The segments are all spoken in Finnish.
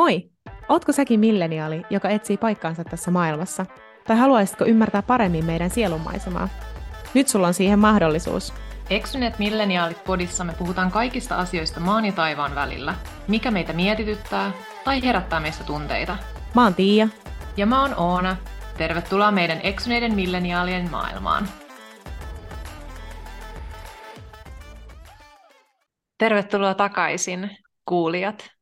Moi! Ootko säkin milleniaali, joka etsii paikkaansa tässä maailmassa? Tai haluaisitko ymmärtää paremmin meidän sielunmaisemaa? Nyt sulla on siihen mahdollisuus. Eksyneet milleniaalit podissa me puhutaan kaikista asioista maan ja taivaan välillä. Mikä meitä mietityttää tai herättää meistä tunteita. Mä oon Tiia. Ja mä oon Oona. Tervetuloa meidän eksyneiden milleniaalien maailmaan. Tervetuloa takaisin, kuulijat.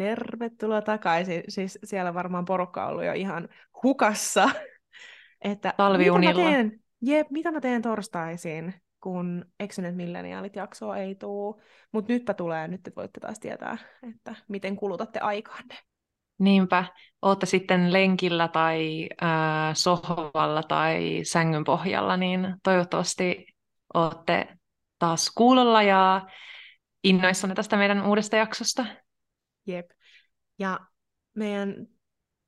Tervetuloa takaisin. Siis siellä varmaan porukka on ollut jo ihan hukassa. Että Talviunilla. Mitä mä teen, jep, mitä mä teen torstaisin, kun Eksyneet milleniaalit jaksoa ei tuu. Mutta nytpä tulee, nyt te voitte taas tietää, että miten kulutatte aikaanne. Niinpä, ootte sitten lenkillä tai äh, sohvalla tai sängyn pohjalla, niin toivottavasti ootte taas kuulolla ja innoissanne tästä meidän uudesta jaksosta. Jep. Ja meidän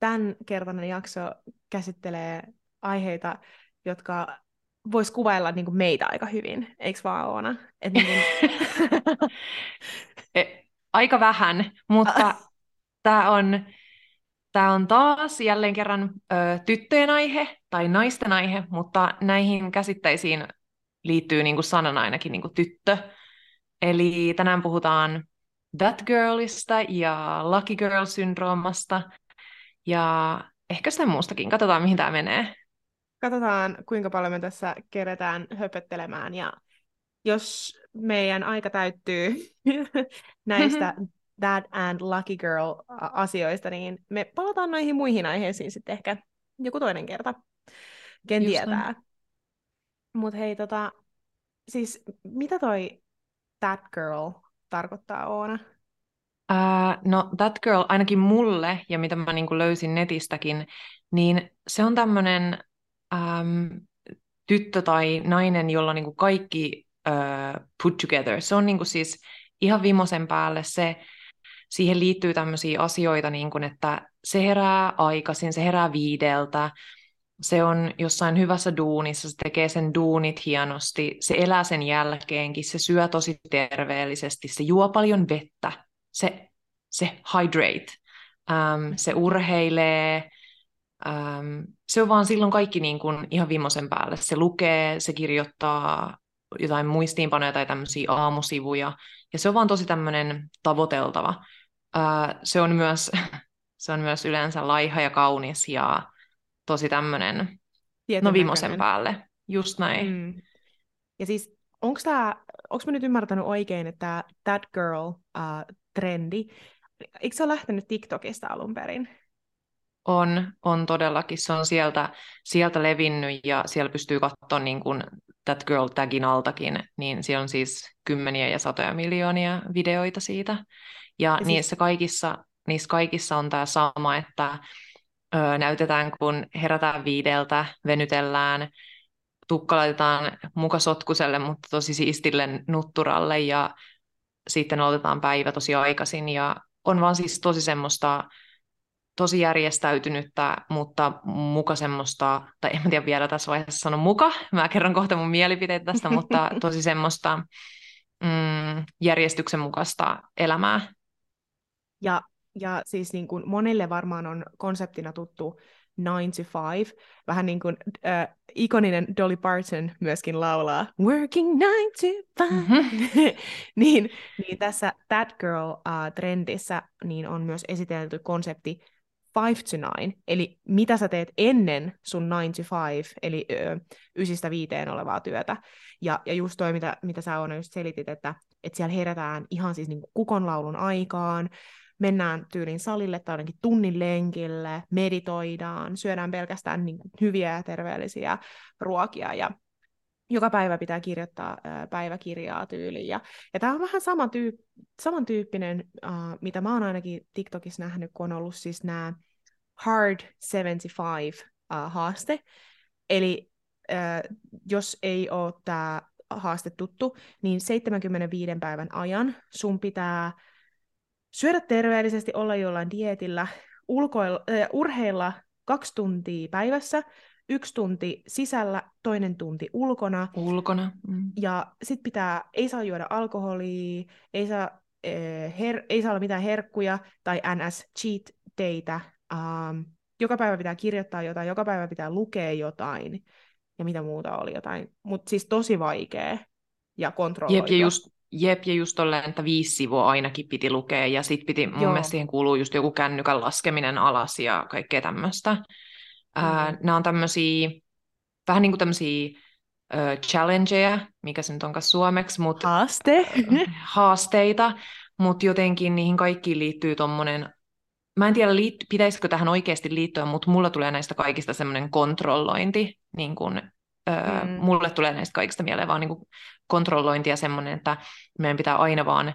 tämän kertainen jakso käsittelee aiheita, jotka vois kuvailla niin kuin meitä aika hyvin, eikö vaan Oona? Et niin aika vähän, mutta tämä on, tää on taas jälleen kerran ö, tyttöjen aihe tai naisten aihe, mutta näihin käsitteisiin liittyy niin kuin sanana ainakin niin kuin tyttö. Eli tänään puhutaan That Girlista ja Lucky Girl-syndroomasta ja ehkä sitä muustakin. Katsotaan, mihin tämä menee. Katsotaan, kuinka paljon me tässä keretään höpöttelemään ja jos meidän aika täyttyy näistä That and Lucky Girl-asioista, niin me palataan näihin muihin aiheisiin sitten ehkä joku toinen kerta. Ken Just tietää. Mutta hei, tota, siis mitä toi That Girl tarkoittaa Oona? Uh, no, That Girl, ainakin mulle, ja mitä mä niin löysin netistäkin, niin se on tämmöinen um, tyttö tai nainen, jolla niin kaikki uh, put together. Se on niin siis ihan vimosen päälle se, siihen liittyy tämmöisiä asioita, niin kuin, että se herää aikaisin, se herää viideltä, se on jossain hyvässä duunissa, se tekee sen duunit hienosti, se elää sen jälkeenkin, se syö tosi terveellisesti, se juo paljon vettä, se, se hydrate, um, se urheilee, um, se on vaan silloin kaikki niin kuin ihan viimeisen päälle. Se lukee, se kirjoittaa jotain muistiinpanoja tai tämmöisiä aamusivuja, ja se on vaan tosi tämmöinen tavoiteltava. Uh, se, on myös, se on myös yleensä laiha ja kaunis ja tosi tämmöinen, no vimosen päälle, just näin. Mm. Ja siis, onko tämä, onko mä nyt ymmärtänyt oikein, että that girl-trendi, uh, eikö se ole lähtenyt TikTokista alun perin? On, on todellakin. Se on sieltä, sieltä levinnyt ja siellä pystyy katsoa niin kuin That Girl tagin altakin, niin siellä on siis kymmeniä ja satoja miljoonia videoita siitä. Ja, ja siis... niissä, kaikissa, niissä kaikissa on tämä sama, että öö, näytetään, kun herätään viideltä, venytellään, tukka laitetaan muka sotkuselle, mutta tosi siistille nutturalle ja sitten aloitetaan päivä tosi aikaisin ja on vaan siis tosi semmoista tosi järjestäytynyttä, mutta muka semmoista, tai en tiedä vielä tässä vaiheessa sano muka, mä kerron kohta mun mielipiteitä tästä, mutta tosi semmoista mm, järjestyksen mukaista elämää. Ja ja siis niin kuin monille varmaan on konseptina tuttu 9 to 5, vähän niin kuin äh, ikoninen Dolly Parton myöskin laulaa Working 9 to 5. Mm-hmm. niin, niin tässä That Girl-trendissä äh, niin on myös esitelty konsepti 5 to 9, eli mitä sä teet ennen sun 9 to 5, eli ö, ysistä viiteen olevaa työtä. Ja, ja just toi, mitä, mitä sä Oona just selitit, että, että siellä herätään ihan siis niin kukonlaulun aikaan, mennään tyylin salille tai ainakin tunnin lenkille, meditoidaan, syödään pelkästään niin hyviä ja terveellisiä ruokia ja joka päivä pitää kirjoittaa päiväkirjaa tyyliin. Ja, ja tämä on vähän sama tyyp- samantyyppinen, uh, mitä mä oon ainakin TikTokissa nähnyt, kun on ollut siis nämä Hard 75-haaste. Eli uh, jos ei ole tämä haaste tuttu, niin 75 päivän ajan sun pitää syödä terveellisesti, olla jollain dietillä, ulkoilla, äh, urheilla kaksi tuntia päivässä, yksi tunti sisällä, toinen tunti ulkona. Ulkona. Mm. Ja sit pitää, ei saa juoda alkoholia, ei saa her- ei saa olla mitään herkkuja tai ns cheat daytä. Um, joka päivä pitää kirjoittaa jotain, joka päivä pitää lukea jotain ja mitä muuta oli jotain. Mutta siis tosi vaikea ja kontrolloitua. Jep, ja just, jep, ja just tolleen, että viisi sivua ainakin piti lukea, ja sitten piti, mun Joo. mielestä siihen kuuluu just joku kännykän laskeminen alas ja kaikkea tämmöistä. Mm-hmm. Nämä on tämmöisiä, vähän niin kuin tämmöisiä uh, challengeja, mikä se nyt onkaan suomeksi, mutta... Haaste. haasteita, mutta jotenkin niihin kaikkiin liittyy tommonen mä en tiedä, liit- pitäisikö tähän oikeasti liittyä, mutta mulla tulee näistä kaikista semmoinen kontrollointi, niin kun, öö, mm. mulle tulee näistä kaikista mieleen vaan niin kontrollointi ja semmoinen, että meidän pitää aina vaan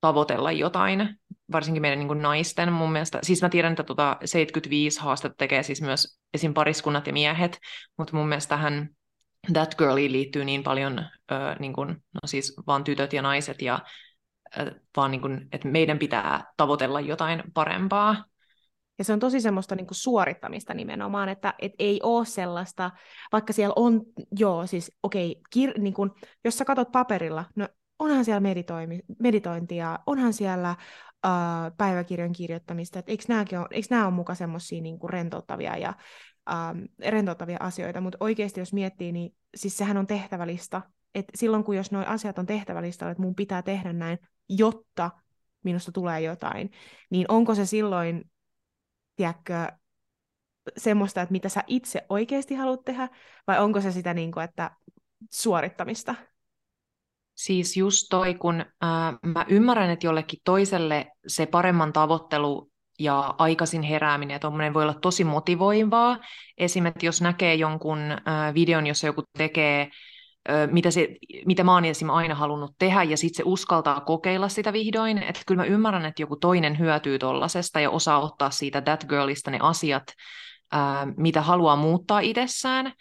tavoitella jotain, varsinkin meidän niin kuin naisten mun mielestä. Siis mä tiedän, että tuota 75 haastetta tekee siis myös esim. pariskunnat ja miehet, mutta mun mielestä tähän That Girliin liittyy niin paljon, öö, niin kuin, no siis vaan tytöt ja naiset ja vaan niin kuin, että meidän pitää tavoitella jotain parempaa. Ja se on tosi semmoista niin kuin suorittamista nimenomaan, että et ei ole sellaista, vaikka siellä on, joo, siis okei, okay, kir- niin jos sä katsot paperilla, no onhan siellä meditointia, onhan siellä uh, päiväkirjan kirjoittamista, että eikö, eikö nämä ole muka semmoisia niin rentouttavia ja um, rentouttavia asioita, mutta oikeasti jos miettii, niin siis sehän on tehtävälista, että silloin kun jos nuo asiat on tehtävälistalla, että mun pitää tehdä näin, jotta minusta tulee jotain, niin onko se silloin, tiedätkö, semmoista, että mitä sä itse oikeasti haluat tehdä, vai onko se sitä, niin kuin, että suorittamista? Siis just toi, kun äh, mä ymmärrän, että jollekin toiselle se paremman tavoittelu ja aikaisin herääminen ja voi olla tosi motivoivaa. Esimerkiksi jos näkee jonkun äh, videon, jossa joku tekee mitä, se, mitä mä oon aina halunnut tehdä, ja sitten se uskaltaa kokeilla sitä vihdoin. Että kyllä mä ymmärrän, että joku toinen hyötyy tollasesta ja osaa ottaa siitä that girlista ne asiat, ää, mitä haluaa muuttaa itsessään.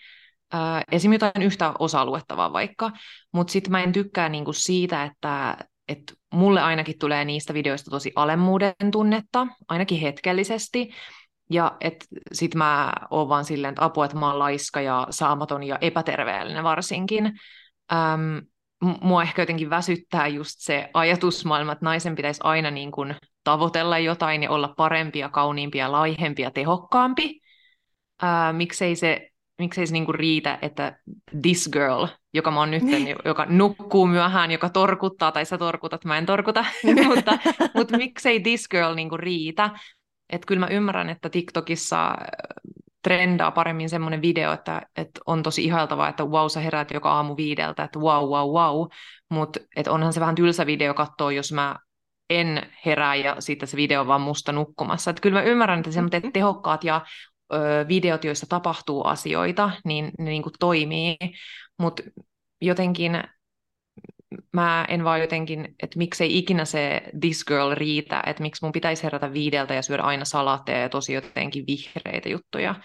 Ää, esimerkiksi jotain yhtä osa-aluetta vaan vaikka. Mutta sitten mä en tykkää niinku siitä, että et mulle ainakin tulee niistä videoista tosi alemmuuden tunnetta, ainakin hetkellisesti. Ja että sit mä oon vaan silleen, että apua, että mä oon laiska ja saamaton ja epäterveellinen varsinkin. Öm, mua ehkä jotenkin väsyttää just se ajatusmaailma, että naisen pitäisi aina niin kuin tavoitella jotain ja olla parempi ja kauniimpi ja laihempi ja tehokkaampi. Ää, miksei se, miksei se niin kuin riitä, että this girl, joka mä oon nyt, niin. joka nukkuu myöhään, joka torkuttaa, tai sä torkutat, mä en torkuta, mutta, mutta miksei this girl niin kuin riitä, että kyllä mä ymmärrän, että TikTokissa äh, trendaa paremmin semmoinen video, että, että on tosi ihailtavaa, että wow, sä heräät joka aamu viideltä, että wow, wow, wow, mutta onhan se vähän tylsä video katsoa, jos mä en herää ja sitten se video on vaan musta nukkumassa. Että kyllä mä ymmärrän, että semmoiset mm-hmm. tehokkaat ja ö, videot, joissa tapahtuu asioita, niin ne niin kuin toimii, mutta jotenkin mä en vaan jotenkin, että miksei ikinä se this girl riitä, että miksi mun pitäisi herätä viideltä ja syödä aina salaatteja ja tosi jotenkin vihreitä juttuja.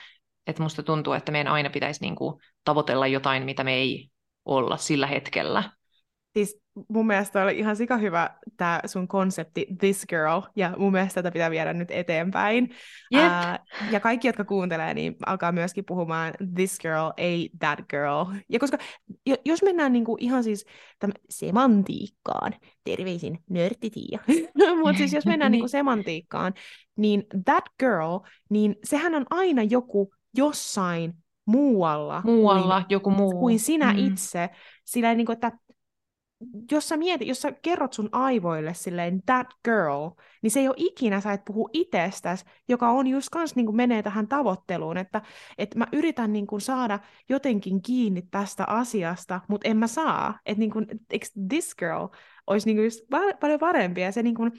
Että musta tuntuu, että meidän aina pitäisi niinku tavoitella jotain, mitä me ei olla sillä hetkellä. Siis mun mielestä oli ihan sika hyvä tämä sun konsepti This Girl, ja mun mielestä tätä pitää viedä nyt eteenpäin. Yep. Uh, ja kaikki, jotka kuuntelee, niin alkaa myöskin puhumaan This Girl, ei That Girl. Ja koska jos mennään niinku ihan siis täm, semantiikkaan, terveisin nörttitiia, mutta siis jos mennään niinku semantiikkaan, niin That Girl, niin sehän on aina joku jossain muualla, muualla kuin, joku muu. kuin sinä mm. itse. Sillä niin kuin, että jos sä mietit, jos sä kerrot sun aivoille silleen that girl, niin se ei ole ikinä, sä et puhu itsestäsi, joka on just kans niin kuin menee tähän tavoitteluun, että, että mä yritän niin kuin saada jotenkin kiinni tästä asiasta, mutta en mä saa. Että niin kuin, this girl olisi niin kuin just paljon parempi ja se niin kuin,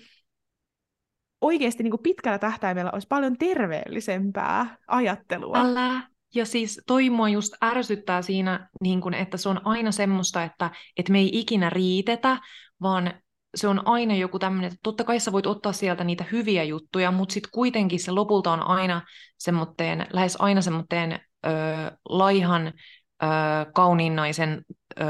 oikeasti niin kuin pitkällä tähtäimellä olisi paljon terveellisempää ajattelua. Älä ja siis toi mua just ärsyttää siinä, niin kun, että se on aina semmoista, että, että me ei ikinä riitetä, vaan se on aina joku tämmöinen, että totta kai sä voit ottaa sieltä niitä hyviä juttuja, mutta sitten kuitenkin se lopulta on aina semmoitteen, lähes aina semmoitteen laihan, ö, kauniin naisen ö,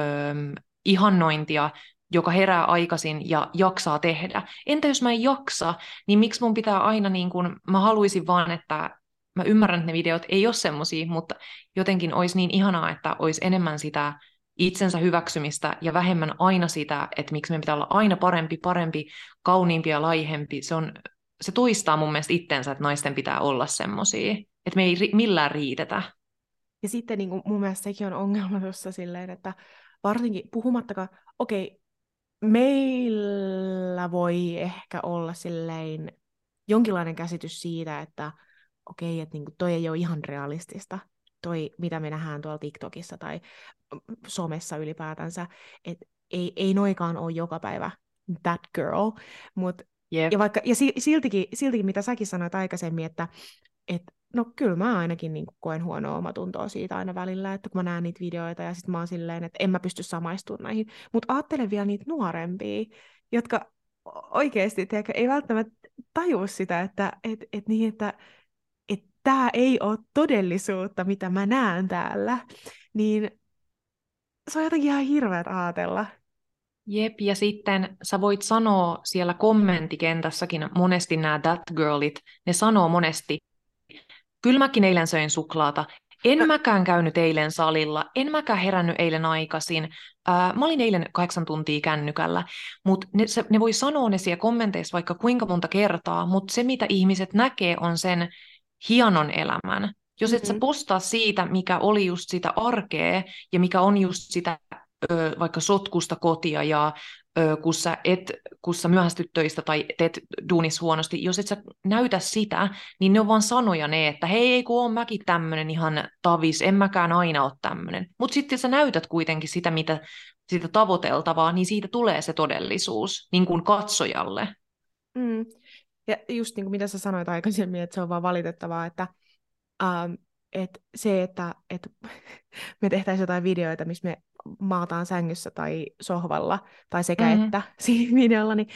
ihannointia, joka herää aikaisin ja jaksaa tehdä. Entä jos mä en jaksa, niin miksi mun pitää aina niin kun, mä haluaisin vaan, että mä ymmärrän, että ne videot ei ole semmosia, mutta jotenkin olisi niin ihanaa, että olisi enemmän sitä itsensä hyväksymistä ja vähemmän aina sitä, että miksi meidän pitää olla aina parempi, parempi, kauniimpi ja laihempi. Se, on, se toistaa mun mielestä itsensä, että naisten pitää olla semmoisia, että me ei ri, millään riitetä. Ja sitten niin kuin, mun mielestä sekin on ongelma tuossa silleen, että varsinkin puhumattakaan, okei, okay, meillä voi ehkä olla silleen jonkinlainen käsitys siitä, että okei, okay, että niin kuin toi ei ole ihan realistista, toi, mitä me nähdään tuolla TikTokissa tai somessa ylipäätänsä, että ei, ei noikaan ole joka päivä that girl, mut, yep. ja, vaikka, ja siltikin, siltikin, mitä säkin sanoit aikaisemmin, että et, no kyllä mä ainakin niin koen huonoa omatuntoa siitä aina välillä, että kun mä näen niitä videoita ja sitten mä oon silleen, että en mä pysty samaistumaan näihin, mutta ajattelen vielä niitä nuorempia, jotka oikeasti ei välttämättä tajua sitä, että et, et niin, että tämä ei ole todellisuutta, mitä mä näen täällä, niin se on jotenkin ihan hirveät ajatella. Jep, ja sitten sä voit sanoa siellä kommenttikentässäkin monesti nämä that girlit, ne sanoo monesti, kyllä mäkin eilen söin suklaata, en mäkään käynyt eilen salilla, en mäkään herännyt eilen aikaisin, ää, mä olin eilen kahdeksan tuntia kännykällä, mutta ne, ne voi sanoa ne siellä kommenteissa vaikka kuinka monta kertaa, mutta se mitä ihmiset näkee on sen hienon elämän. Jos et mm-hmm. sä postaa siitä, mikä oli just sitä arkea ja mikä on just sitä ö, vaikka sotkusta kotia ja ö, kun, sä et, kun sä myöhästyt töistä tai teet duunis huonosti, jos et sä näytä sitä, niin ne on vaan sanoja ne, että hei, kun on mäkin tämmöinen ihan tavis, en mäkään aina ole tämmöinen. Mutta sitten sä näytät kuitenkin sitä, mitä sitä tavoiteltavaa, niin siitä tulee se todellisuus niin kuin katsojalle. Mm. Ja just niin kuin mitä sä sanoit aikaisemmin, että se on vaan valitettavaa, että ähm, et se, että et me tehtäisiin jotain videoita, missä me maataan sängyssä tai sohvalla, tai sekä mm-hmm. että siinä videolla, niin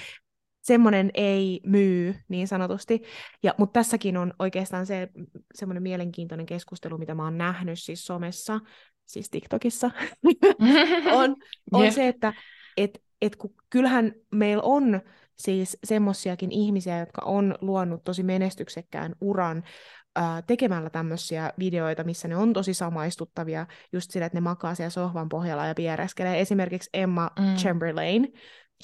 semmoinen ei myy niin sanotusti. Ja, mutta tässäkin on oikeastaan se semmoinen mielenkiintoinen keskustelu, mitä mä oon nähnyt siis somessa, siis TikTokissa, on, on yeah. se, että et, et kun, kyllähän meillä on siis semmoisiakin ihmisiä, jotka on luonut tosi menestyksekkään uran ää, tekemällä tämmöisiä videoita, missä ne on tosi samaistuttavia, just sillä, että ne makaa siellä sohvan pohjalla ja piereskelee. Esimerkiksi Emma mm. Chamberlain,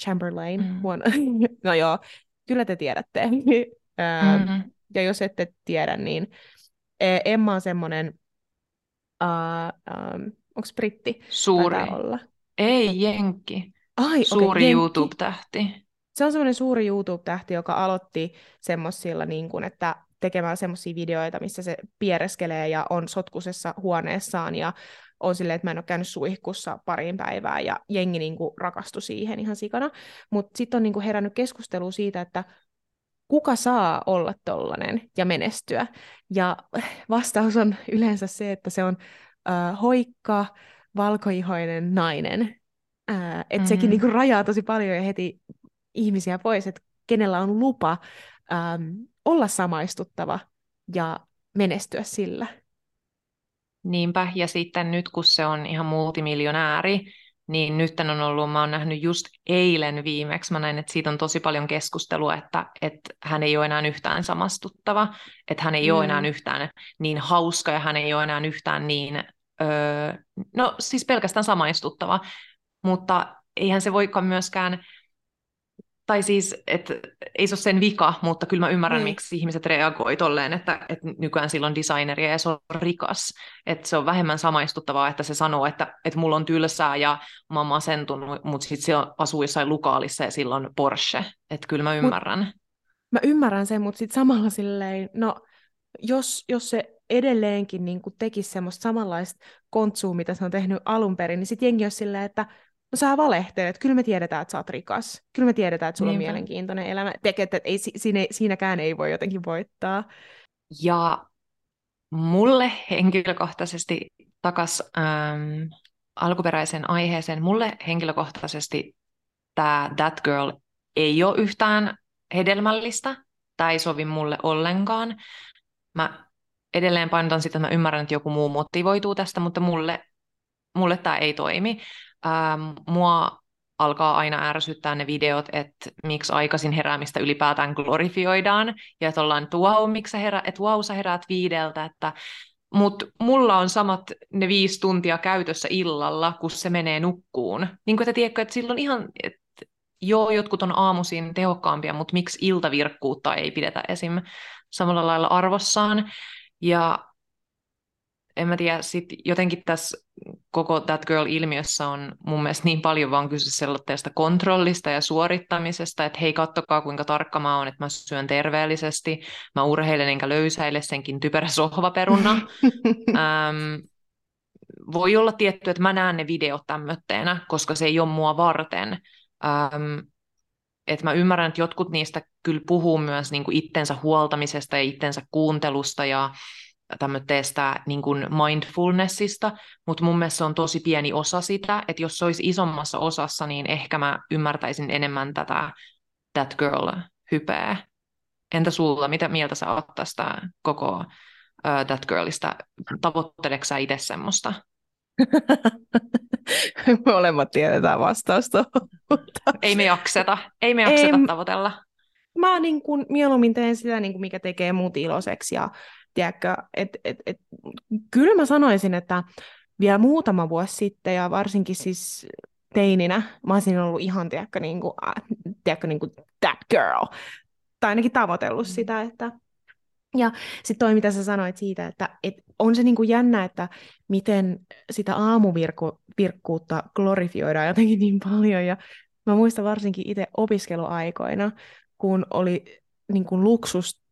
Chamberlain, mm. huono. no joo, kyllä te tiedätte. mm-hmm. Ja jos ette tiedä, niin e, Emma on semmoinen, uh, um, onko britti? Suuri. Olla. Ei, jenkki. Ai, Suuri okay, YouTube-tähti se on semmoinen suuri YouTube-tähti, joka aloitti semmoisilla, niin kuin, että tekemään semmoisia videoita, missä se piereskelee ja on sotkusessa huoneessaan ja on silleen, että mä en ole käynyt suihkussa pariin päivään ja jengi niin kuin rakastui siihen ihan sikana. Mutta sitten on niin kuin herännyt keskustelu siitä, että kuka saa olla tollanen ja menestyä. Ja vastaus on yleensä se, että se on äh, hoikka, valkoihoinen nainen. Äh, että mm-hmm. sekin niin kuin rajaa tosi paljon ja heti ihmisiä pois, että kenellä on lupa ähm, olla samaistuttava ja menestyä sillä. Niinpä, ja sitten nyt kun se on ihan multimiljonääri, niin nyt on ollut, mä oon nähnyt just eilen viimeksi, mä näin, että siitä on tosi paljon keskustelua, että, että hän ei ole enää yhtään samastuttava, että hän ei mm. ole enää yhtään niin hauska ja hän ei ole enää yhtään niin, öö, no siis pelkästään samaistuttava, mutta eihän se voikaan myöskään tai siis, että ei se ole sen vika, mutta kyllä mä ymmärrän, niin. miksi ihmiset reagoi tolleen, että, että nykyään silloin designeria ja se on rikas. Että se on vähemmän samaistuttavaa, että se sanoo, että, että mulla on tylsää ja mä oon masentunut, mutta sitten se asuu jossain lukaalissa ja silloin Porsche. Että kyllä mä ymmärrän. Mut, mä ymmärrän sen, mutta sitten samalla silleen, no jos, jos se edelleenkin niin tekisi semmoista samanlaista kontsua, mitä se on tehnyt alun perin, niin sitten jengi olisi silleen, että no sä valehtelet, kyllä me tiedetään, että sä oot rikas, kyllä me tiedetään, että sulla Niinpä. on mielenkiintoinen elämä, Teke, että ei, siinä, siinäkään ei voi jotenkin voittaa. Ja mulle henkilökohtaisesti takas ähm, alkuperäiseen aiheeseen, mulle henkilökohtaisesti tämä That Girl ei ole yhtään hedelmällistä, tämä ei sovi mulle ollenkaan. Mä edelleen painotan sitä, että mä ymmärrän, että joku muu motivoituu tästä, mutta mulle, mulle tämä ei toimi. Ähm, mua alkaa aina ärsyttää ne videot, että miksi aikaisin heräämistä ylipäätään glorifioidaan, ja että ollaan, että wow, miksi sä, herä, että wow, sä heräät viideltä, että mutta mulla on samat ne viisi tuntia käytössä illalla, kun se menee nukkuun. Niin kuin te tiedätkö, että silloin ihan, että joo, jotkut on aamuisin tehokkaampia, mutta miksi iltavirkkuutta ei pidetä esim. samalla lailla arvossaan. Ja en mä tiedä, sit jotenkin tässä koko That Girl-ilmiössä on mun mielestä niin paljon vaan kyse sellaisesta kontrollista ja suorittamisesta, että hei, kattokaa kuinka tarkka mä oon, että mä syön terveellisesti, mä urheilen enkä löysäile senkin typerä sohvaperuna. ähm, voi olla tietty, että mä näen ne videot tämmötteenä, koska se ei ole mua varten. Ähm, että mä ymmärrän, että jotkut niistä kyllä puhuu myös niin kuin itsensä huoltamisesta ja itsensä kuuntelusta ja tämmöistä niin kuin mindfulnessista, mutta mun mielestä se on tosi pieni osa sitä, että jos se olisi isommassa osassa, niin ehkä mä ymmärtäisin enemmän tätä that girl-hypeä. Entä sulla, mitä mieltä sä oot tästä koko uh, that girlista? Tavoitteleeko sä itse semmoista? Molemmat tiedetään vastausta. Ei me jakseta, ei me jakseta ei, tavoitella. Mä niin kuin, mieluummin teen sitä, niin kuin mikä tekee mut iloiseksi ja tiedätkö, et, et, et, kyllä mä sanoisin, että vielä muutama vuosi sitten ja varsinkin siis teininä mä olisin ollut ihan, tiedätkö, niin kuin, äh, tiedätkö, niin kuin that girl. Tai ainakin tavoitellut mm. sitä, että ja sitten toi, mitä sä sanoit siitä, että et on se niinku jännä, että miten sitä aamuvirkkuutta glorifioidaan jotenkin niin paljon. Ja mä muistan varsinkin itse opiskeluaikoina, kun oli niinku luksus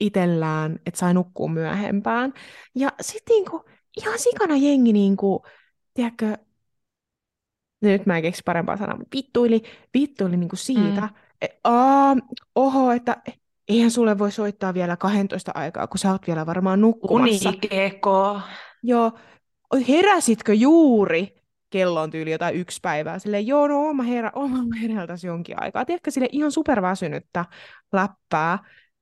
itsellään, että sai nukkua myöhempään. Ja sitten niinku, ihan sikana jengi, niinku, tiedätkö, nyt mä en keksi parempaa sanaa, mutta vittuili, vittuili niinku siitä, mm. että oho, että eihän sulle voi soittaa vielä 12 aikaa, kun sä oot vielä varmaan nukkumassa. Unikeko. Joo, heräsitkö juuri? Kello on tyyli jotain yksi päivää. Silleen, joo, no mä, herä, oh, mä herältäs jonkin aikaa. Tiedätkö, sille ihan superväsynyttä läppää.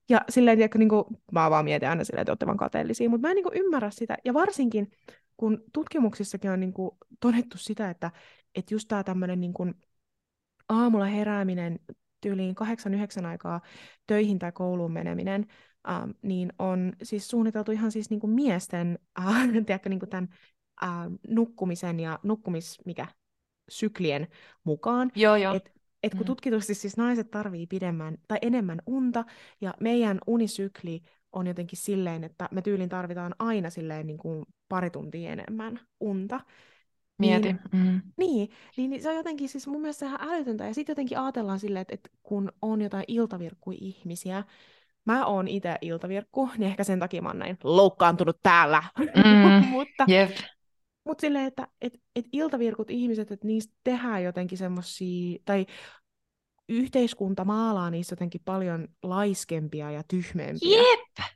Ja silleen, tiedätkö, niin kuin, mä vaan mietin aina silleen, että olette vaan kateellisia, mutta mä en niin kuin, ymmärrä sitä. Ja varsinkin, kun tutkimuksissakin on niin kuin, todettu sitä, että, että just tämä tämmöinen niin kuin, aamulla herääminen tyyliin kahdeksan, yhdeksän aikaa töihin tai kouluun meneminen, ähm, niin on siis suunniteltu ihan siis niin kuin miesten, äh, tiedätkö, niin kuin tämän äh, nukkumisen ja nukkumis, mikä, syklien mukaan. Joo, joo. Et et kun mm. tutkitusti siis naiset tarvii pidemmän tai enemmän unta, ja meidän unisykli on jotenkin silleen, että me tyylin tarvitaan aina silleen niin kuin pari tuntia enemmän unta. Mieti. Niin, mm. niin, niin, niin se on jotenkin siis mun mielestä ihan älytöntä. Ja sitten jotenkin ajatellaan silleen, että, että kun on jotain iltavirkkuihmisiä, mä oon itse iltavirkku, niin ehkä sen takia mä oon näin loukkaantunut täällä. Mm, mutta, yep. mutta silleen, että et, et iltavirkut ihmiset, että niistä tehdään jotenkin semmosia, tai yhteiskunta maalaa niistä jotenkin paljon laiskempia ja tyhmempiä. Jep!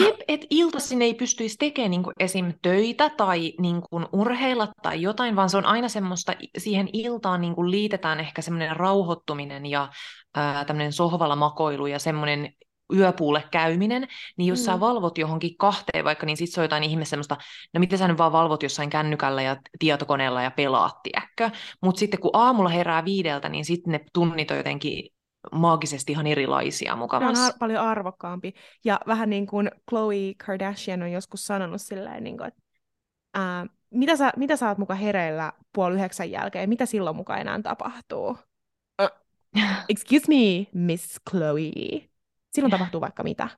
Jep, että iltaisin ei pystyisi tekemään niin esim. töitä tai niin kuin urheilla tai jotain, vaan se on aina semmoista, siihen iltaan niin kuin liitetään ehkä semmoinen rauhoittuminen ja ää, tämmöinen sohvalla makoilu ja semmoinen yöpuulle käyminen, niin jos mm. sä valvot johonkin kahteen vaikka, niin sit se on jotain ihme semmoista, no miten sä nyt vaan valvot jossain kännykällä ja tietokoneella ja pelaat, tiedätkö? Mutta sitten kun aamulla herää viideltä, niin sitten ne tunnit on jotenkin maagisesti ihan erilaisia mukavasti. Ne on ar- paljon arvokkaampi. Ja vähän niin kuin Chloe Kardashian on joskus sanonut silleen, niin kuin, että ää, mitä, sä, mitä sä oot muka hereillä puoli yhdeksän jälkeen, mitä silloin muka enää tapahtuu? Excuse me, Miss Chloe silloin tapahtuu vaikka mitä.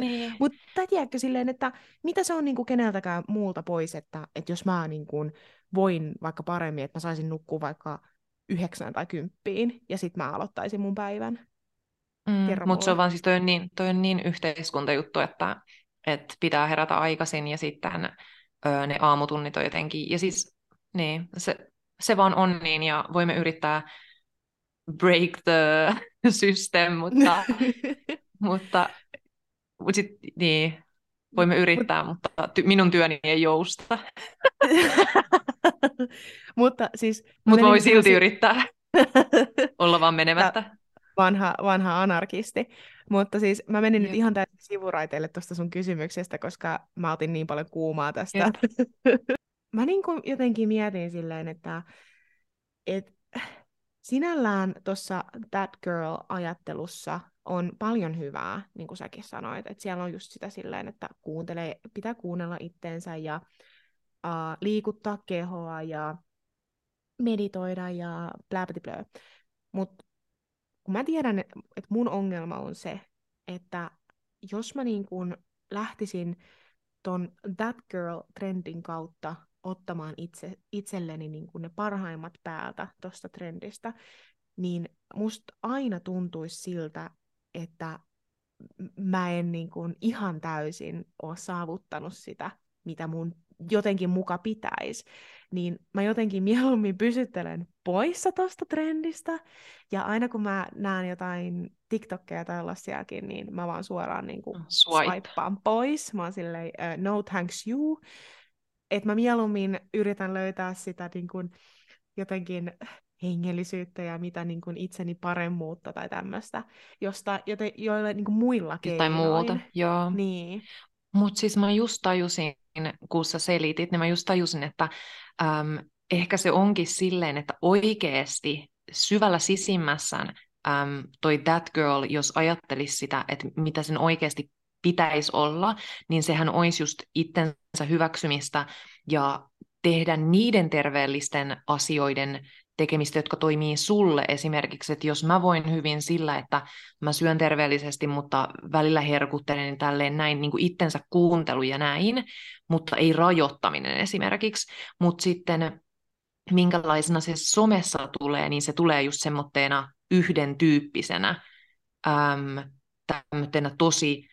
Niin. Mutta tiedätkö silleen, että mitä se on niinku keneltäkään muulta pois, että, että jos mä niinku voin vaikka paremmin, että mä saisin nukkua vaikka yhdeksän tai kymppiin, ja sitten mä aloittaisin mun päivän. Mm, Mutta se on vaan siis toi on niin, toi on niin yhteiskuntajuttu, että, että pitää herätä aikaisin ja sitten öö, ne aamutunnit on jotenkin, ja siis niin, se, se vaan on niin, ja voimme yrittää break the system, mutta, mutta, mutta sit, niin, voimme yrittää, mutta ty- minun työni ei jousta. mutta siis... Mutta voi silti si- yrittää olla vaan menemättä. Vanha, vanha anarkisti. Mutta siis mä menin Jep. nyt ihan täysin sivuraiteille tuosta sun kysymyksestä, koska mä otin niin paljon kuumaa tästä. mä niin kuin jotenkin mietin silleen, että et, sinällään tuossa That Girl-ajattelussa on paljon hyvää, niin kuin säkin sanoit, että siellä on just sitä silleen, että kuuntelee, pitää kuunnella itteensä ja uh, liikuttaa kehoa ja meditoida ja blä blä Mutta kun mä tiedän, että mun ongelma on se, että jos mä niin kun lähtisin ton That Girl-trendin kautta ottamaan itse, itselleni niin kun ne parhaimmat päältä tuosta trendistä, niin musta aina tuntuisi siltä, että mä en niin kun ihan täysin ole saavuttanut sitä, mitä mun jotenkin muka pitäisi, niin mä jotenkin mieluummin pysyttelen poissa tosta trendistä, ja aina kun mä näen jotain TikTokkeja tai tällaisiakin, niin mä vaan suoraan niin kuin Swipe. pois. Mä oon silleen, uh, no thanks you. Että mä mieluummin yritän löytää sitä niin kuin jotenkin hengellisyyttä ja mitä niin kuin itseni paremmuutta tai tämmöistä, josta, jote, joilla niin kuin muilla keinoin. Tai muuta, joo. Niin. Mutta siis mä just tajusin, kun sä selitit, niin mä just tajusin, että äm, ehkä se onkin silleen, että oikeasti syvällä sisimmässään äm, toi That Girl, jos ajattelisi sitä, että mitä sen oikeasti pitäisi olla, niin sehän olisi just itsensä hyväksymistä ja tehdä niiden terveellisten asioiden tekemistä, jotka toimii sulle. Esimerkiksi, että jos mä voin hyvin sillä, että mä syön terveellisesti, mutta välillä herkuttelen niin tälleen näin niin kuin itsensä kuuntelu ja näin, mutta ei rajoittaminen esimerkiksi, mutta sitten minkälaisena se somessa tulee, niin se tulee just semmoitteena yhden tyyppisenä, äm, tämmöisenä tosi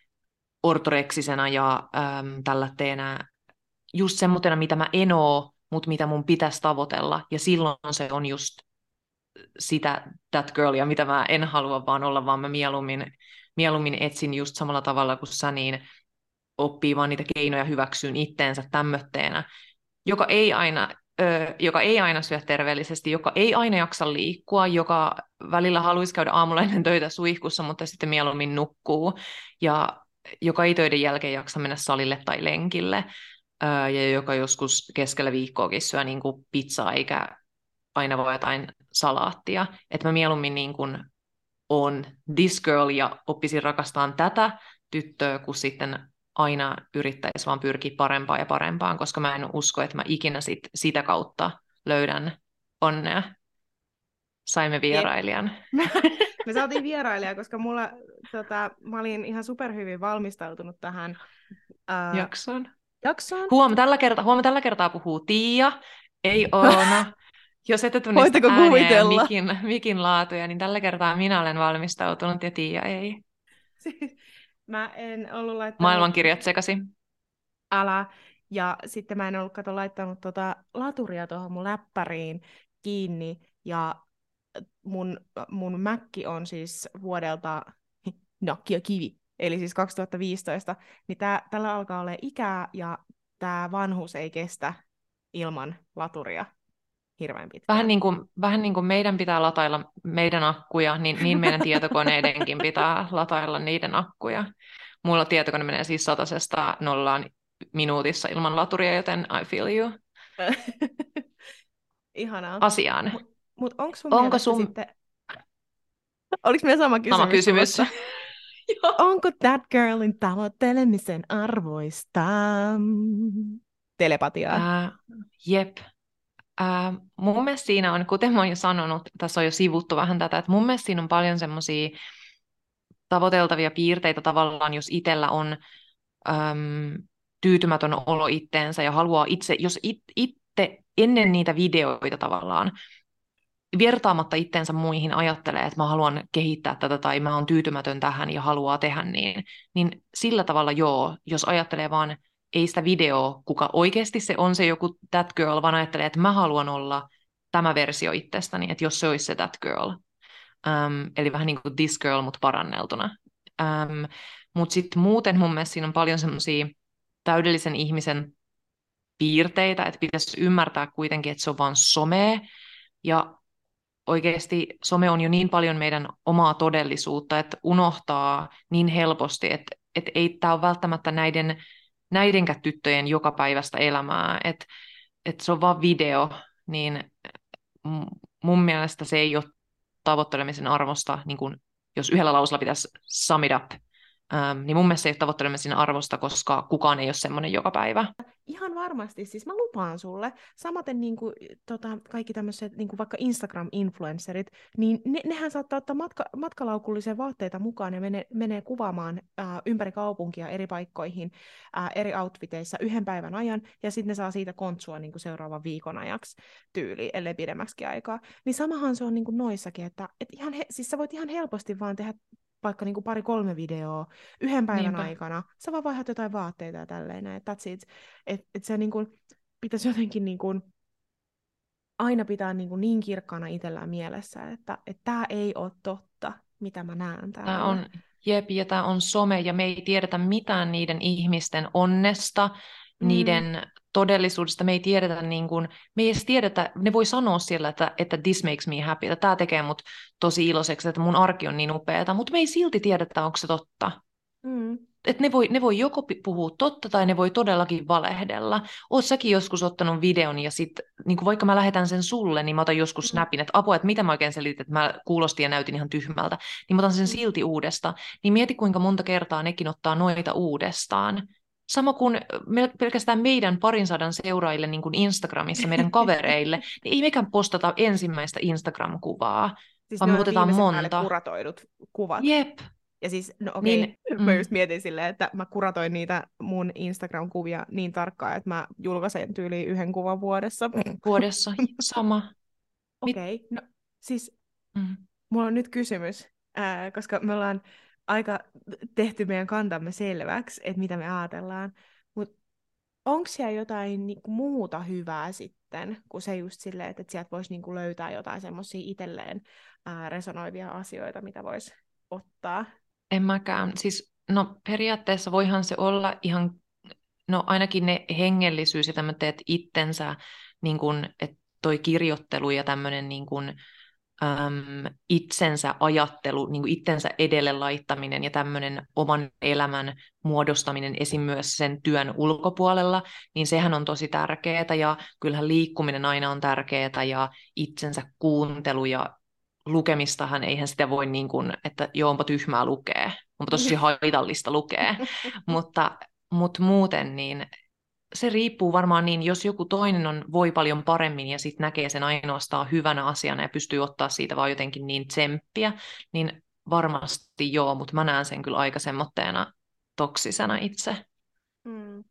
ortoreksisena ja äm, tälläteenä just semmoitteena, mitä mä en oo mutta mitä mun pitäisi tavoitella. Ja silloin se on just sitä that girlia, mitä mä en halua vaan olla, vaan mä mieluummin, mieluummin etsin just samalla tavalla kuin sä, niin oppii vaan niitä keinoja hyväksyyn itteensä tämmötteenä, joka ei aina Ö, joka ei aina syö terveellisesti, joka ei aina jaksa liikkua, joka välillä haluaisi käydä aamulla ennen töitä suihkussa, mutta sitten mieluummin nukkuu, ja joka ei töiden jälkeen jaksa mennä salille tai lenkille ja joka joskus keskellä viikkoakin syö niin kuin pizzaa eikä aina vaan jotain salaattia. Että mä mieluummin niin kuin on this girl ja oppisin rakastaan tätä tyttöä, kun sitten aina yrittäisi vaan pyrkiä parempaan ja parempaan, koska mä en usko, että mä ikinä sit, sitä kautta löydän onnea. Saimme vierailijan. Me saatiin vierailija, koska mulla, tota, mä olin ihan superhyvin valmistautunut tähän uh, jaksoon jaksoon. Huom, tällä kertaa, huom, tällä kertaa puhuu Tiia, ei Oona. Jos ette tunnista kuvitella? mikin, mikin laatuja, niin tällä kertaa minä olen valmistautunut ja Tiia ei. mä en ollut laittanut... Maailmankirjat sekaisin. Ala. Ja sitten mä en ollut kato laittanut tota laturia tuohon mun läppäriin kiinni. Ja mun, mun mäkki on siis vuodelta Nokia kivi eli siis 2015, niin tää, tällä alkaa olla ikää ja tämä vanhus ei kestä ilman laturia hirveän pitkään. Vähän niin kuin, vähän niin kuin meidän pitää latailla meidän akkuja, niin, niin meidän tietokoneidenkin pitää latailla niiden akkuja. Mulla tietokone menee siis satasesta nollaan minuutissa ilman laturia, joten I feel you. Ihanaa. Asiaan. Mut, onko sun Onko sun... sitten... Oliko meillä sama kysymys? Sama kysymys. Onko that girlin tavoittelemisen arvoista? Telepatiaa. Uh, jep. Uh, mun mielestä siinä on, kuten mä oon jo sanonut, tässä on jo sivuttu vähän tätä, että mun mielestä siinä on paljon semmoisia tavoiteltavia piirteitä tavallaan, jos itsellä on um, tyytymätön olo itteensä ja haluaa itse, jos it, itse ennen niitä videoita tavallaan vertaamatta itteensä muihin ajattelee, että mä haluan kehittää tätä tai mä oon tyytymätön tähän ja haluaa tehdä niin, niin sillä tavalla joo, jos ajattelee vaan ei sitä videoa, kuka oikeasti se on se joku that girl, vaan ajattelee, että mä haluan olla tämä versio itsestäni, että jos se olisi se that girl. Um, eli vähän niin kuin this girl, mutta paranneltuna. Um, mutta sitten muuten mun mielestä siinä on paljon semmoisia täydellisen ihmisen piirteitä, että pitäisi ymmärtää kuitenkin, että se on vain somea, ja oikeasti some on jo niin paljon meidän omaa todellisuutta, että unohtaa niin helposti, että, että ei tämä ole välttämättä näiden, näidenkään tyttöjen jokapäiväistä elämää, että, että se on vaan video, niin mun mielestä se ei ole tavoittelemisen arvosta, niin kuin, jos yhdellä lausella pitäisi sum it up, Ähm, niin mun mielestä ei ole tavoittelemisen arvosta, koska kukaan ei ole semmoinen joka päivä. Ihan varmasti, siis mä lupaan sulle. Samaten niin kuin, tota, kaikki tämmöiset, niin kuin vaikka Instagram-influencerit, niin ne, nehän saattaa ottaa matka, matkalaukullisia vaatteita mukaan ja menee, menee kuvaamaan ää, ympäri kaupunkia eri paikkoihin ää, eri outfiteissa yhden päivän ajan, ja sitten ne saa siitä kontsua niin kuin seuraavan viikon ajaksi tyyli, ellei pidemmäksi aikaa. Niin samahan se on niin kuin noissakin, että et ihan he, siis sä voit ihan helposti vaan tehdä vaikka niin kuin pari-kolme videoa yhden päivän Niinpä. aikana. Sä vaan vaihdat jotain vaatteita ja tälleen. Että that's it. Et, et se niin kuin, pitäisi jotenkin niin kuin, aina pitää niin, kuin niin kirkkaana itsellään mielessä, että tämä ei ole totta, mitä mä näen täällä. Tämä on, jep, ja tämä on some, ja me ei tiedetä mitään niiden ihmisten onnesta, mm. niiden todellisuudesta me ei tiedetä, niin kuin, me ei edes tiedetä, ne voi sanoa siellä, että, että this makes me happy, että tämä tekee mut tosi iloiseksi, että mun arki on niin upeata, mutta me ei silti tiedetä, onko se totta. Mm. Et ne, voi, ne voi joko puhua totta tai ne voi todellakin valehdella. Oot säkin joskus ottanut videon ja sit, niin vaikka mä lähetän sen sulle, niin mä otan joskus mm. snapin, että apua, että mitä mä oikein selitin, että mä kuulostin ja näytin ihan tyhmältä, niin mä otan sen mm. silti uudestaan. Niin mieti kuinka monta kertaa nekin ottaa noita uudestaan. Sama kuin pelkästään meidän parin sadan seuraajille niin kuin Instagramissa, meidän kavereille, niin ei mekään postata ensimmäistä Instagram-kuvaa, siis vaan muutetaan monta. kuratoidut kuvat. Jep. Ja siis, no okei, okay, niin, mä mm. just mietin silleen, että mä kuratoin niitä mun Instagram-kuvia niin tarkkaan, että mä julkaisen tyyliin yhden kuvan vuodessa. Vuodessa, sama. Okei, okay, no siis mm. mulla on nyt kysymys, äh, koska me ollaan aika tehty meidän kantamme selväksi, että mitä me ajatellaan. Mutta onko siellä jotain niinku muuta hyvää sitten, kuin se just silleen, että, sieltä voisi niinku löytää jotain semmoisia itselleen ää, resonoivia asioita, mitä voisi ottaa? En mäkään. Siis, no periaatteessa voihan se olla ihan, no ainakin ne hengellisyys ja tämmöiset itsensä, niin kun, että toi kirjoittelu ja tämmöinen niin kun, äm, itsensä ajattelu, niin kuin itsensä edelle laittaminen ja tämmöinen oman elämän muodostaminen esim. myös sen työn ulkopuolella, niin sehän on tosi tärkeää ja kyllähän liikkuminen aina on tärkeää ja itsensä kuuntelu ja lukemistahan eihän sitä voi niin kuin, että joo, onpa tyhmää lukee, onpa tosi haitallista lukee, mutta, mutta muuten niin se riippuu varmaan niin, jos joku toinen on, voi paljon paremmin ja sitten näkee sen ainoastaan hyvänä asiana ja pystyy ottaa siitä vaan jotenkin niin tsemppiä, niin varmasti joo, mutta mä näen sen kyllä aika semmoitteena toksisena itse. Mm.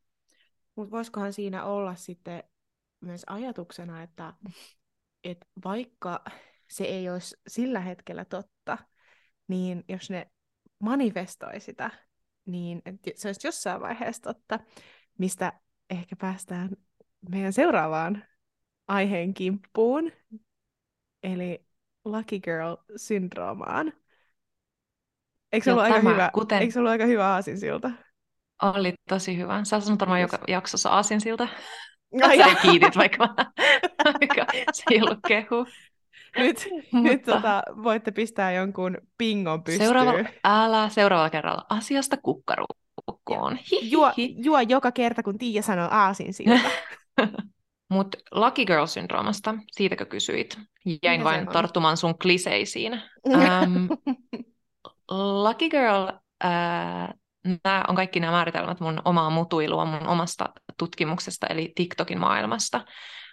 Mutta voisikohan siinä olla sitten myös ajatuksena, että, että vaikka se ei olisi sillä hetkellä totta, niin jos ne manifestoi sitä, niin se olisi jossain vaiheessa totta, mistä ehkä päästään meidän seuraavaan aiheen kimppuun, eli Lucky Girl-syndroomaan. Eikö se, ollut aika, hyvä, kuten... Eikö se ollut aika hyvä aasinsilta? Oli tosi hyvä. Sä sanot varmaan joka jaksossa aasinsilta. No, Sä kiitit, vaikka, vaikka se ei ollut kehu. Nyt, Mutta... nyt tota, voitte pistää jonkun pingon pystyyn. Seuraava, älä seuraavalla kerralla asiasta kukkaruun lukkoon. Juo, juo joka kerta, kun Tiia sanoo aasin siltä. Mutta Lucky Girl-syndroomasta, siitäkö kysyit? Jäin Mitä vain tarttumaan sun kliseisiin. Um, Lucky Girl, äh, nämä on kaikki nämä määritelmät mun omaa mutuilua mun omasta tutkimuksesta, eli TikTokin maailmasta.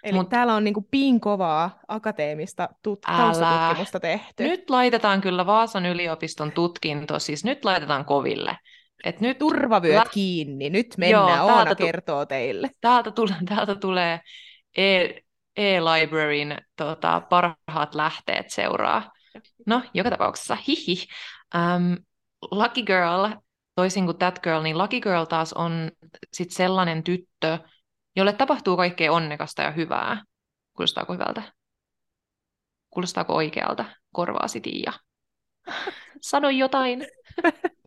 Eli Mut, täällä on niinku piin kovaa akateemista tut- taustatutkimusta tehty. Nyt laitetaan kyllä Vaasan yliopiston tutkinto, siis nyt laitetaan koville. Et nyt Turvavyöt lä- kiinni, nyt mennään, Joo, Oona tu- kertoo teille. Täältä, tule, täältä tulee e- e-libraryn tota, parhaat lähteet seuraa. No, joka tapauksessa, hihi. Um, Lucky Girl, toisin kuin That Girl, niin Lucky Girl taas on sit sellainen tyttö, jolle tapahtuu kaikkea onnekasta ja hyvää. Kuulostaako hyvältä? Kuulostaako oikealta? Korvaasi Tiia. Sano jotain.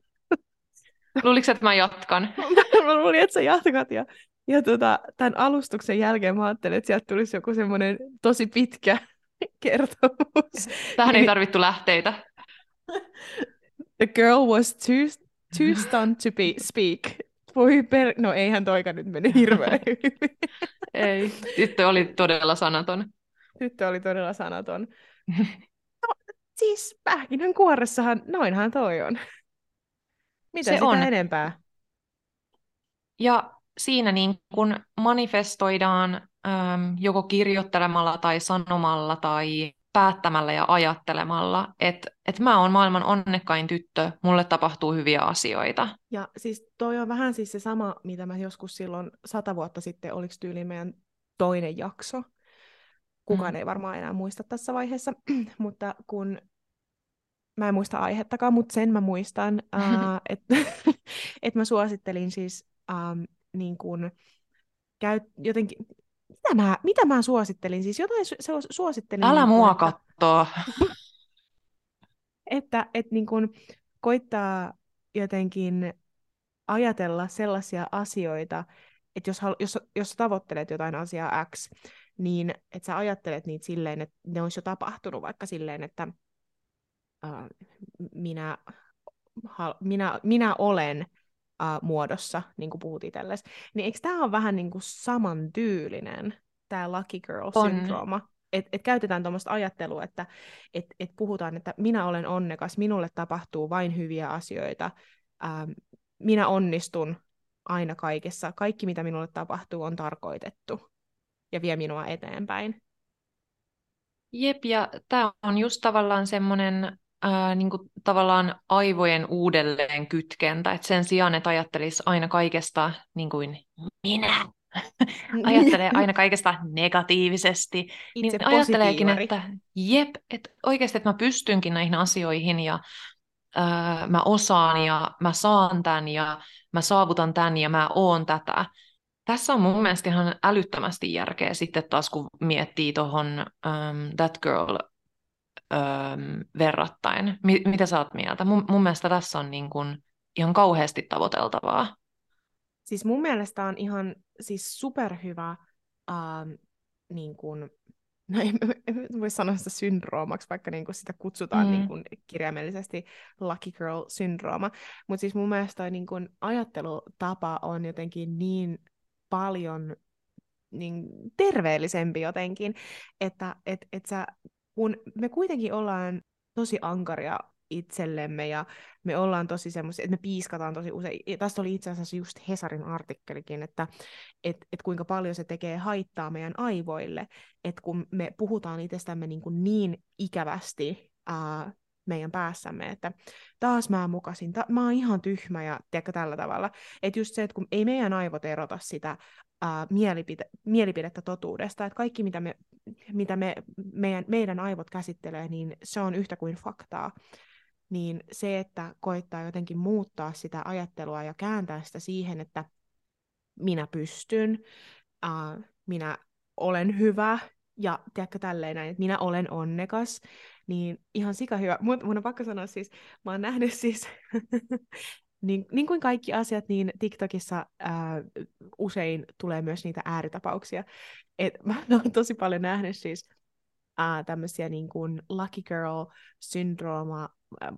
Luuliko että mä jatkan? mä luulin, että sä jatkat. Ja, ja tota, tämän alustuksen jälkeen mä ajattelin, että sieltä tulisi joku semmoinen tosi pitkä kertomus. Tähän ei tarvittu lähteitä. The girl was too, too stunned to be, speak. Voi per... No eihän toika nyt mennyt hirveän hyvin. ei, tyttö oli todella sanaton. Tyttö oli todella sanaton. No, Siis pähkinän kuoressahan, noinhan toi on. Mitä Se sitä on. enempää? Ja siinä niin kun manifestoidaan äm, joko kirjoittelemalla tai sanomalla tai päättämällä ja ajattelemalla, että et mä oon maailman onnekkain tyttö, mulle tapahtuu hyviä asioita. Ja siis toi on vähän siis se sama, mitä mä joskus silloin sata vuotta sitten, oliko tyyli meidän toinen jakso. Kukaan Mm. ei varmaan enää muista tässä vaiheessa, mutta kun mä en muista aihettakaan, mutta sen mä muistan, uh, että et mä suosittelin siis um, niin kun, käy, jotenkin, mitä mä, mitä mä suosittelin? Siis jotain su- su- suosittelin. Älä niin mua että, kattoo. että, että niin kun koittaa jotenkin ajatella sellaisia asioita, että jos, halu, jos, jos tavoittelet jotain asiaa X, niin että sä ajattelet niitä silleen, että ne olisi jo tapahtunut, vaikka silleen, että uh, minä, hal, minä, minä olen uh, muodossa, niin kuin puhut itsellesi. Niin eikö tämä ole vähän niin kuin samantyylinen, tämä Lucky Girl-syndrooma? Että et käytetään tuommoista ajattelua, että et, et puhutaan, että minä olen onnekas, minulle tapahtuu vain hyviä asioita, ähm, minä onnistun aina kaikessa, kaikki mitä minulle tapahtuu on tarkoitettu ja vie minua eteenpäin. Jep, ja tämä on just tavallaan semmoinen ää, niinku, tavallaan aivojen uudelleen kytkentä, että sen sijaan, että ajattelisi aina kaikesta niin kuin minä, ajattelee aina kaikesta negatiivisesti, Itse niin ajatteleekin, että jep, että oikeasti, että mä pystynkin näihin asioihin ja ää, mä osaan ja mä saan tämän ja mä saavutan tämän ja mä oon tätä. Tässä on mun mielestä ihan älyttömästi järkeä sitten taas, kun miettii tuohon um, That Girl um, verrattain. Mi- mitä sä oot mieltä? Mun, mun mielestä tässä on niin kun ihan kauheasti tavoiteltavaa. Siis mun mielestä on ihan siis superhyvä, ähm, niin kuin, no en, en voi sanoa sitä syndroomaksi, vaikka niin sitä kutsutaan Mm. niin kuin kirjaimellisesti Lucky Girl-syndrooma. Mutta siis mun mielestä toi niin kuin ajattelutapa on jotenkin niin paljon niin terveellisempi jotenkin, että et, et sä, kun me kuitenkin ollaan tosi ankaria itsellemme ja me ollaan tosi semmoisia, että me piiskataan tosi usein. Ja tästä oli itse asiassa just Hesarin artikkelikin, että et, et kuinka paljon se tekee haittaa meidän aivoille, että kun me puhutaan itsestämme niin, kuin niin ikävästi ää, meidän päässämme, että taas mä mukasin, ta- mä oon ihan tyhmä ja tiedätkö, tällä tavalla. Että just se, että kun ei meidän aivot erota sitä ää, mielipide- mielipidettä totuudesta, että kaikki mitä, me, mitä me, meidän, meidän aivot käsittelee, niin se on yhtä kuin faktaa niin se, että koittaa jotenkin muuttaa sitä ajattelua ja kääntää sitä siihen, että minä pystyn, uh, minä olen hyvä ja tiedätkö tälleen näin, että minä olen onnekas, niin ihan sika hyvä. Mun, mun on pakko sanoa siis, mä oon nähnyt siis, niin, niin kuin kaikki asiat, niin TikTokissa ää, usein tulee myös niitä ääritapauksia. Et mä oon tosi paljon nähnyt siis tämmöisiä niin kuin Lucky Girl-syndrooma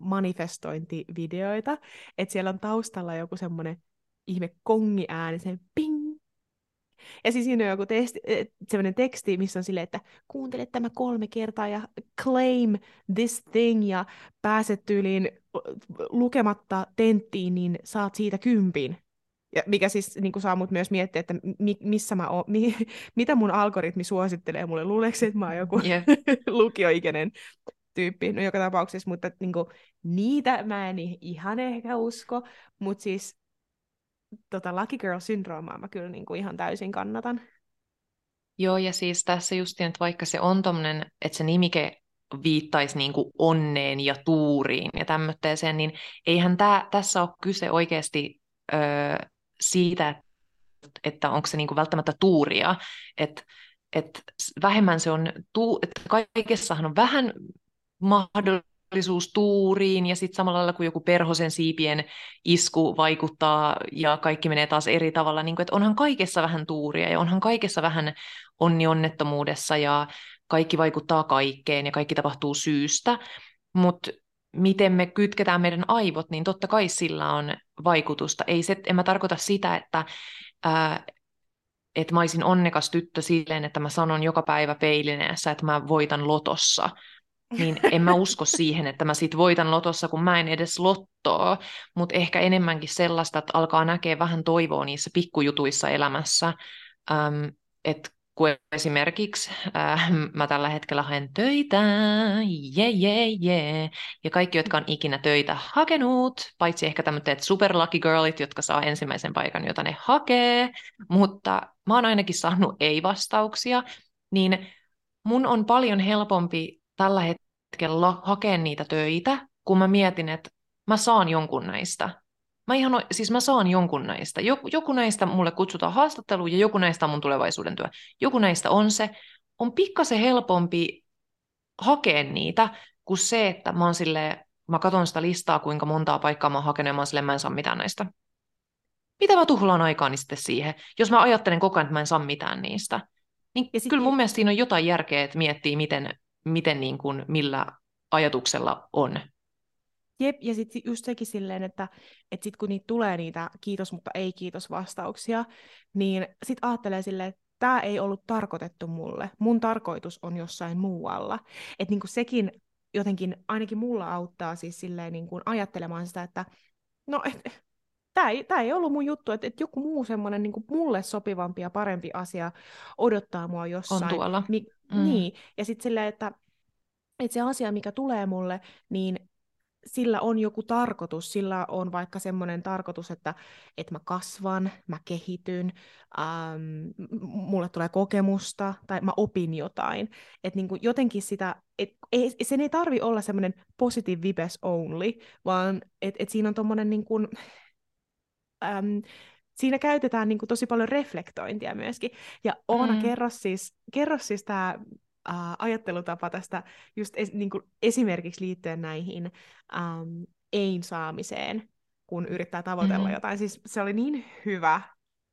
manifestointivideoita, että siellä on taustalla joku semmoinen ihme kongiääni, se ping, ja siis siinä on joku testi, semmoinen teksti, missä on silleen, että kuuntele tämä kolme kertaa ja claim this thing ja pääset tyyliin lukematta tenttiin, niin saat siitä kympin. Ja mikä siis niin kuin saa mut myös miettiä, että mi- missä mä oon, mi- mitä mun algoritmi suosittelee mulle. Luuleeko että mä oon joku Jep. lukioikäinen tyyppi? No joka tapauksessa, mutta niin kuin, niitä mä en ihan ehkä usko, mutta siis tota Lucky Girl-syndroomaa mä kyllä niin kuin ihan täysin kannatan. Joo, ja siis tässä just, että vaikka se on tommonen, että se nimike viittaisi niin kuin onneen ja tuuriin ja tämmöiseen, niin eihän tää, tässä ole kyse oikeasti öö, siitä, että onko se niin kuin välttämättä tuuria, että et vähemmän se on, tu, että kaikessahan on vähän mahdollisuus tuuriin ja sitten samalla lailla kuin joku perhosen siipien isku vaikuttaa ja kaikki menee taas eri tavalla, niin kuin, että onhan kaikessa vähän tuuria ja onhan kaikessa vähän onni onnettomuudessa ja kaikki vaikuttaa kaikkeen ja kaikki tapahtuu syystä, mutta miten me kytketään meidän aivot, niin totta kai sillä on vaikutusta. Ei se, en mä tarkoita sitä, että ää, että mä olisin onnekas tyttö silleen, että mä sanon joka päivä peilineessä, että mä voitan lotossa, niin en mä usko siihen, että mä sit voitan lotossa, kun mä en edes lottoa, mutta ehkä enemmänkin sellaista, että alkaa näkeä vähän toivoa niissä pikkujutuissa elämässä, ähm, että kun esimerkiksi äh, mä tällä hetkellä haen töitä, jee, jee, jee, ja kaikki, jotka on ikinä töitä hakenut, paitsi ehkä tämmöiset super lucky girlit, jotka saa ensimmäisen paikan, jota ne hakee, mutta mä oon ainakin saanut ei-vastauksia, niin mun on paljon helpompi tällä hetkellä hakea niitä töitä, kun mä mietin, että mä saan jonkun näistä. Mä ihan, siis mä saan jonkun näistä. Joku, joku näistä mulle kutsutaan haastatteluun ja joku näistä on mun tulevaisuuden työ. Joku näistä on se. On pikkasen helpompi hakea niitä kuin se, että mä oon silleen, mä katson sitä listaa, kuinka montaa paikkaa mä oon hakenut, ja mä oon silleen, mä en saa mitään näistä. Mitä mä tuhlaan aikaani sitten siihen, jos mä ajattelen koko ajan, että mä en saa mitään niistä. Niin ja sit... kyllä mun mielestä siinä on jotain järkeä, että miettii, miten, miten niin kuin, millä ajatuksella on. Jep, ja sitten just sekin silleen, että, että sit kun niitä tulee niitä kiitos, mutta ei kiitos vastauksia, niin sitten ajattelee silleen, että tämä ei ollut tarkoitettu mulle. Mun tarkoitus on jossain muualla. Että niinku sekin jotenkin ainakin mulla auttaa siis silleen niinku ajattelemaan sitä, että no et, tämä ei, tää ei ollut mun juttu, että, että joku muu semmoinen niin mulle sopivampi ja parempi asia odottaa mua jossain. On tuolla. Ni, mm. Niin, ja sitten silleen, että, että se asia, mikä tulee mulle, niin sillä on joku tarkoitus, sillä on vaikka semmoinen tarkoitus, että, että mä kasvan, mä kehityn, ähm, mulle tulee kokemusta tai mä opin jotain. Että niin kuin jotenkin sitä, et, ei, sen ei tarvi olla semmoinen positive vibes only, vaan että et siinä on tommonen niin kuin, äm, siinä käytetään niin kuin tosi paljon reflektointia myöskin. Ja Oona, mm. kerro siis, kerro siis tämä äh, ajattelutapa tästä just es, niin kuin esimerkiksi liittyen näihin ähm, ei-saamiseen, kun yrittää tavoitella mm. jotain. Siis se oli niin hyvä,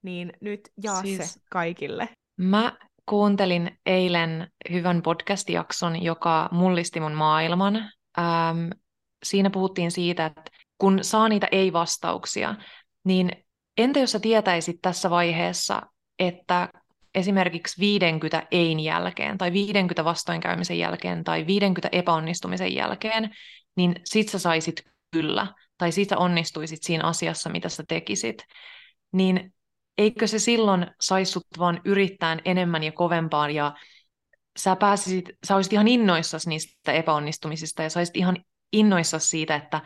niin nyt jaa siis... se kaikille. Mä kuuntelin eilen hyvän podcast-jakson, joka mullisti mun maailman. Ähm, siinä puhuttiin siitä, että kun saa niitä ei-vastauksia, niin entä jos sä tietäisit tässä vaiheessa, että esimerkiksi 50 ein jälkeen tai 50 vastoinkäymisen jälkeen tai 50 epäonnistumisen jälkeen, niin sit sä saisit kyllä, tai sit sä onnistuisit siinä asiassa, mitä sä tekisit, niin eikö se silloin saisi vaan yrittää enemmän ja kovempaa ja sä pääsisit, sä olisit ihan innoissasi niistä epäonnistumisista ja saisit ihan innoissasi siitä, että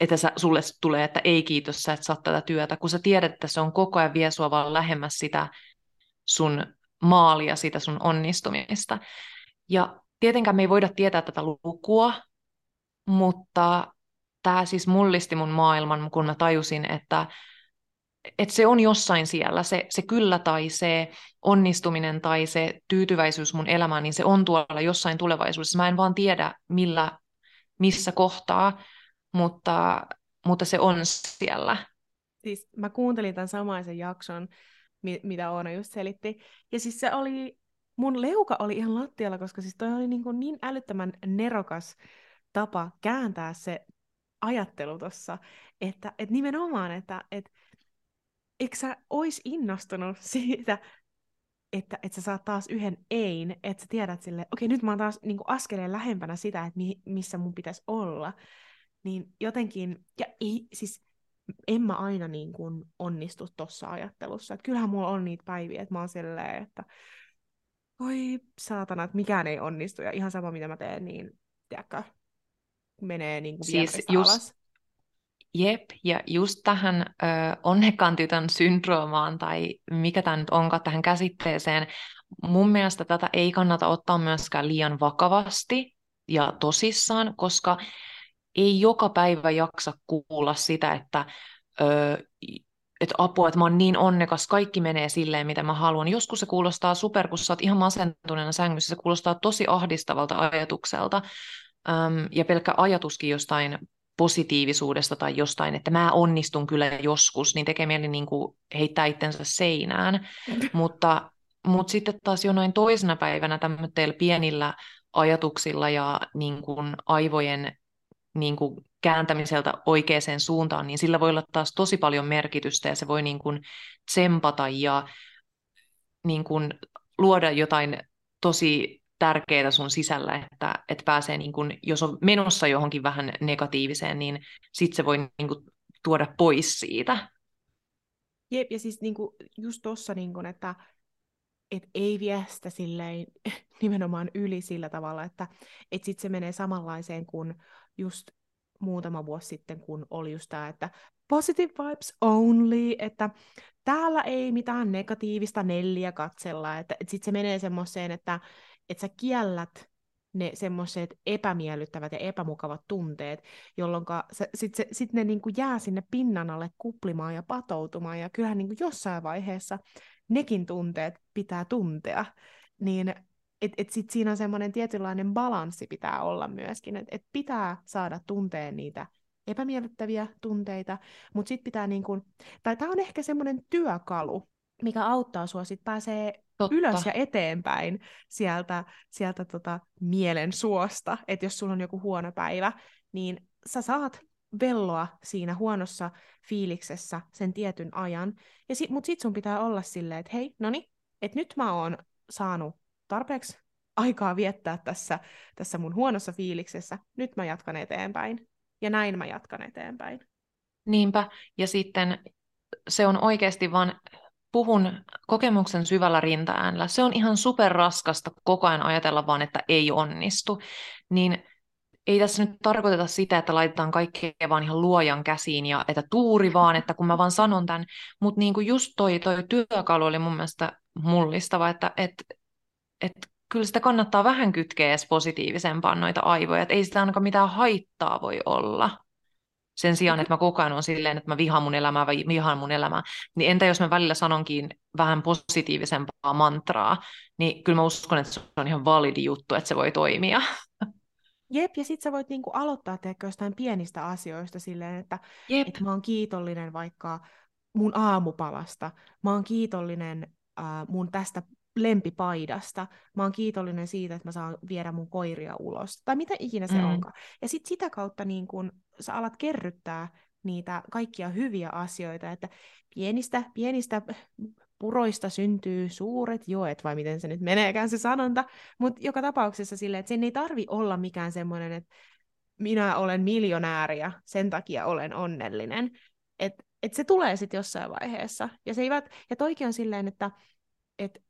että sä, sulle tulee, että ei kiitos, sä et saa tätä työtä, kun sä tiedät, että se on koko ajan vie sua vaan lähemmäs sitä sun maalia, sitä sun onnistumista. Ja tietenkään me ei voida tietää tätä lukua, mutta tämä siis mullisti mun maailman, kun mä tajusin, että, että se on jossain siellä, se, se kyllä tai se onnistuminen tai se tyytyväisyys mun elämään, niin se on tuolla jossain tulevaisuudessa. Mä en vaan tiedä, millä, missä kohtaa, mutta, mutta se on siellä. Siis mä kuuntelin tämän samaisen jakson, mi- mitä Oona just selitti, ja siis se oli, mun leuka oli ihan lattialla, koska siis toi oli niin, kuin niin älyttömän nerokas tapa kääntää se ajattelu tuossa, että, että nimenomaan, että, että eikö sä ois innostunut siitä, että, että sä saat taas yhden ein, että sä tiedät sille, okei, okay, nyt mä oon taas niin kuin askeleen lähempänä sitä, että mi- missä mun pitäisi olla niin jotenkin, ja ei, siis en mä aina niin kuin onnistu tuossa ajattelussa. Että kyllähän mulla on niitä päiviä, että mä oon silleen, että oi saatana, että mikään ei onnistu, ja ihan sama mitä mä teen, niin tiedätkö, menee niin kuin siis just, alas. Jep, ja just tähän ö, onnekkaan tytön syndroomaan, tai mikä tämä nyt onkaan tähän käsitteeseen, mun mielestä tätä ei kannata ottaa myöskään liian vakavasti ja tosissaan, koska ei joka päivä jaksa kuulla sitä, että, ö, että apua, että mä oon niin onnekas, kaikki menee silleen, mitä mä haluan. Joskus se kuulostaa super, kun sä oot ihan masentuneena sängyssä, se kuulostaa tosi ahdistavalta ajatukselta. Öm, ja pelkkä ajatuskin jostain positiivisuudesta tai jostain, että mä onnistun kyllä joskus, niin tekee mieli niin kuin heittää itsensä seinään. mutta, mutta sitten taas jonain toisena päivänä tämmöisillä pienillä ajatuksilla ja niin kuin aivojen niin kuin kääntämiseltä oikeaan suuntaan, niin sillä voi olla taas tosi paljon merkitystä ja se voi niin kuin tsempata ja niin kuin luoda jotain tosi tärkeää sun sisällä, että, että pääsee, niin kun, jos on menossa johonkin vähän negatiiviseen, niin sitten se voi niin kun, tuoda pois siitä. Jep, ja siis niin kuin, just tuossa, niin että et ei vie sitä silleen nimenomaan yli sillä tavalla, että et sitten se menee samanlaiseen kuin just muutama vuosi sitten, kun oli just tämä, että positive vibes only, että täällä ei mitään negatiivista neljä katsella, että, että sitten se menee semmoiseen, että, että sä kiellät ne semmoiset epämiellyttävät ja epämukavat tunteet, jolloin sitten sit ne niinku jää sinne pinnan alle kuplimaan ja patoutumaan, ja kyllähän niinku jossain vaiheessa nekin tunteet pitää tuntea, niin et, et sit siinä on semmoinen tietynlainen balanssi pitää olla myöskin, että et pitää saada tunteen niitä epämiellyttäviä tunteita, mutta sitten pitää niin kuin, tai tämä on ehkä semmoinen työkalu, mikä auttaa sua sitten pääsee Totta. ylös ja eteenpäin sieltä, sieltä tota mielen suosta, että jos sulla on joku huono päivä, niin sä saat velloa siinä huonossa fiiliksessä sen tietyn ajan, ja mutta sitten sun pitää olla silleen, että hei, no niin, että nyt mä oon saanut tarpeeksi aikaa viettää tässä, tässä mun huonossa fiiliksessä, nyt mä jatkan eteenpäin. Ja näin mä jatkan eteenpäin. Niinpä, ja sitten se on oikeasti vaan puhun kokemuksen syvällä rintaäänellä. Se on ihan superraskasta koko ajan ajatella vaan, että ei onnistu. Niin ei tässä nyt tarkoiteta sitä, että laitetaan kaikkea vaan ihan luojan käsiin ja että tuuri vaan, että kun mä vaan sanon tämän. Mutta niin kuin just toi, toi työkalu oli mun mielestä mullistava, että et, et kyllä sitä kannattaa vähän kytkeä edes positiivisempaan noita aivoja, että ei sitä ainakaan mitään haittaa voi olla. Sen sijaan, että mä koko ajan on silleen, että mä vihaan mun elämää vai vihaan mun elämää, niin entä jos mä välillä sanonkin vähän positiivisempaa mantraa, niin kyllä mä uskon, että se on ihan validi juttu, että se voi toimia. Jep, ja sit sä voit niinku aloittaa tehdä jostain pienistä asioista silleen, että, että mä oon kiitollinen vaikka mun aamupalasta, mä oon kiitollinen äh, mun tästä lempipaidasta. Mä oon kiitollinen siitä, että mä saan viedä mun koiria ulos. Tai mitä ikinä se mm. onkaan. Ja sit sitä kautta niin kun sä alat kerryttää niitä kaikkia hyviä asioita, että pienistä, pienistä puroista syntyy suuret joet, vai miten se nyt meneekään se sanonta, mutta joka tapauksessa silleen, että sen ei tarvi olla mikään semmoinen, että minä olen miljonääri ja sen takia olen onnellinen. Että et se tulee sitten jossain vaiheessa. Ja, se ei vält- ja toikin on silleen, että et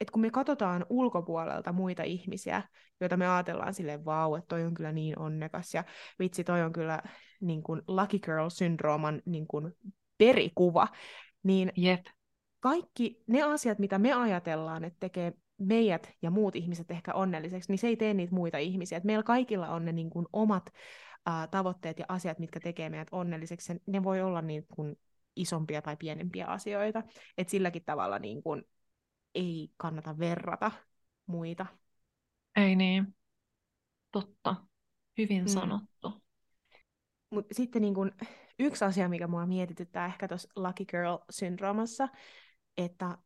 että kun me katsotaan ulkopuolelta muita ihmisiä, joita me ajatellaan silleen, vau, että toi on kyllä niin onnekas, ja vitsi, toi on kyllä niin kuin Lucky Girl-syndrooman niin kuin perikuva, niin yep. kaikki ne asiat, mitä me ajatellaan, että tekee meidät ja muut ihmiset ehkä onnelliseksi, niin se ei tee niitä muita ihmisiä. Et meillä kaikilla on ne niin kuin omat uh, tavoitteet ja asiat, mitkä tekee meidät onnelliseksi. Ne voi olla niin kuin isompia tai pienempiä asioita. Et silläkin tavalla niin kuin ei kannata verrata muita. Ei niin. Totta. Hyvin mm. sanottu. Mut sitten niin kun, yksi asia, mikä mua mietityttää ehkä tuossa Lucky Girl-syndroomassa, että,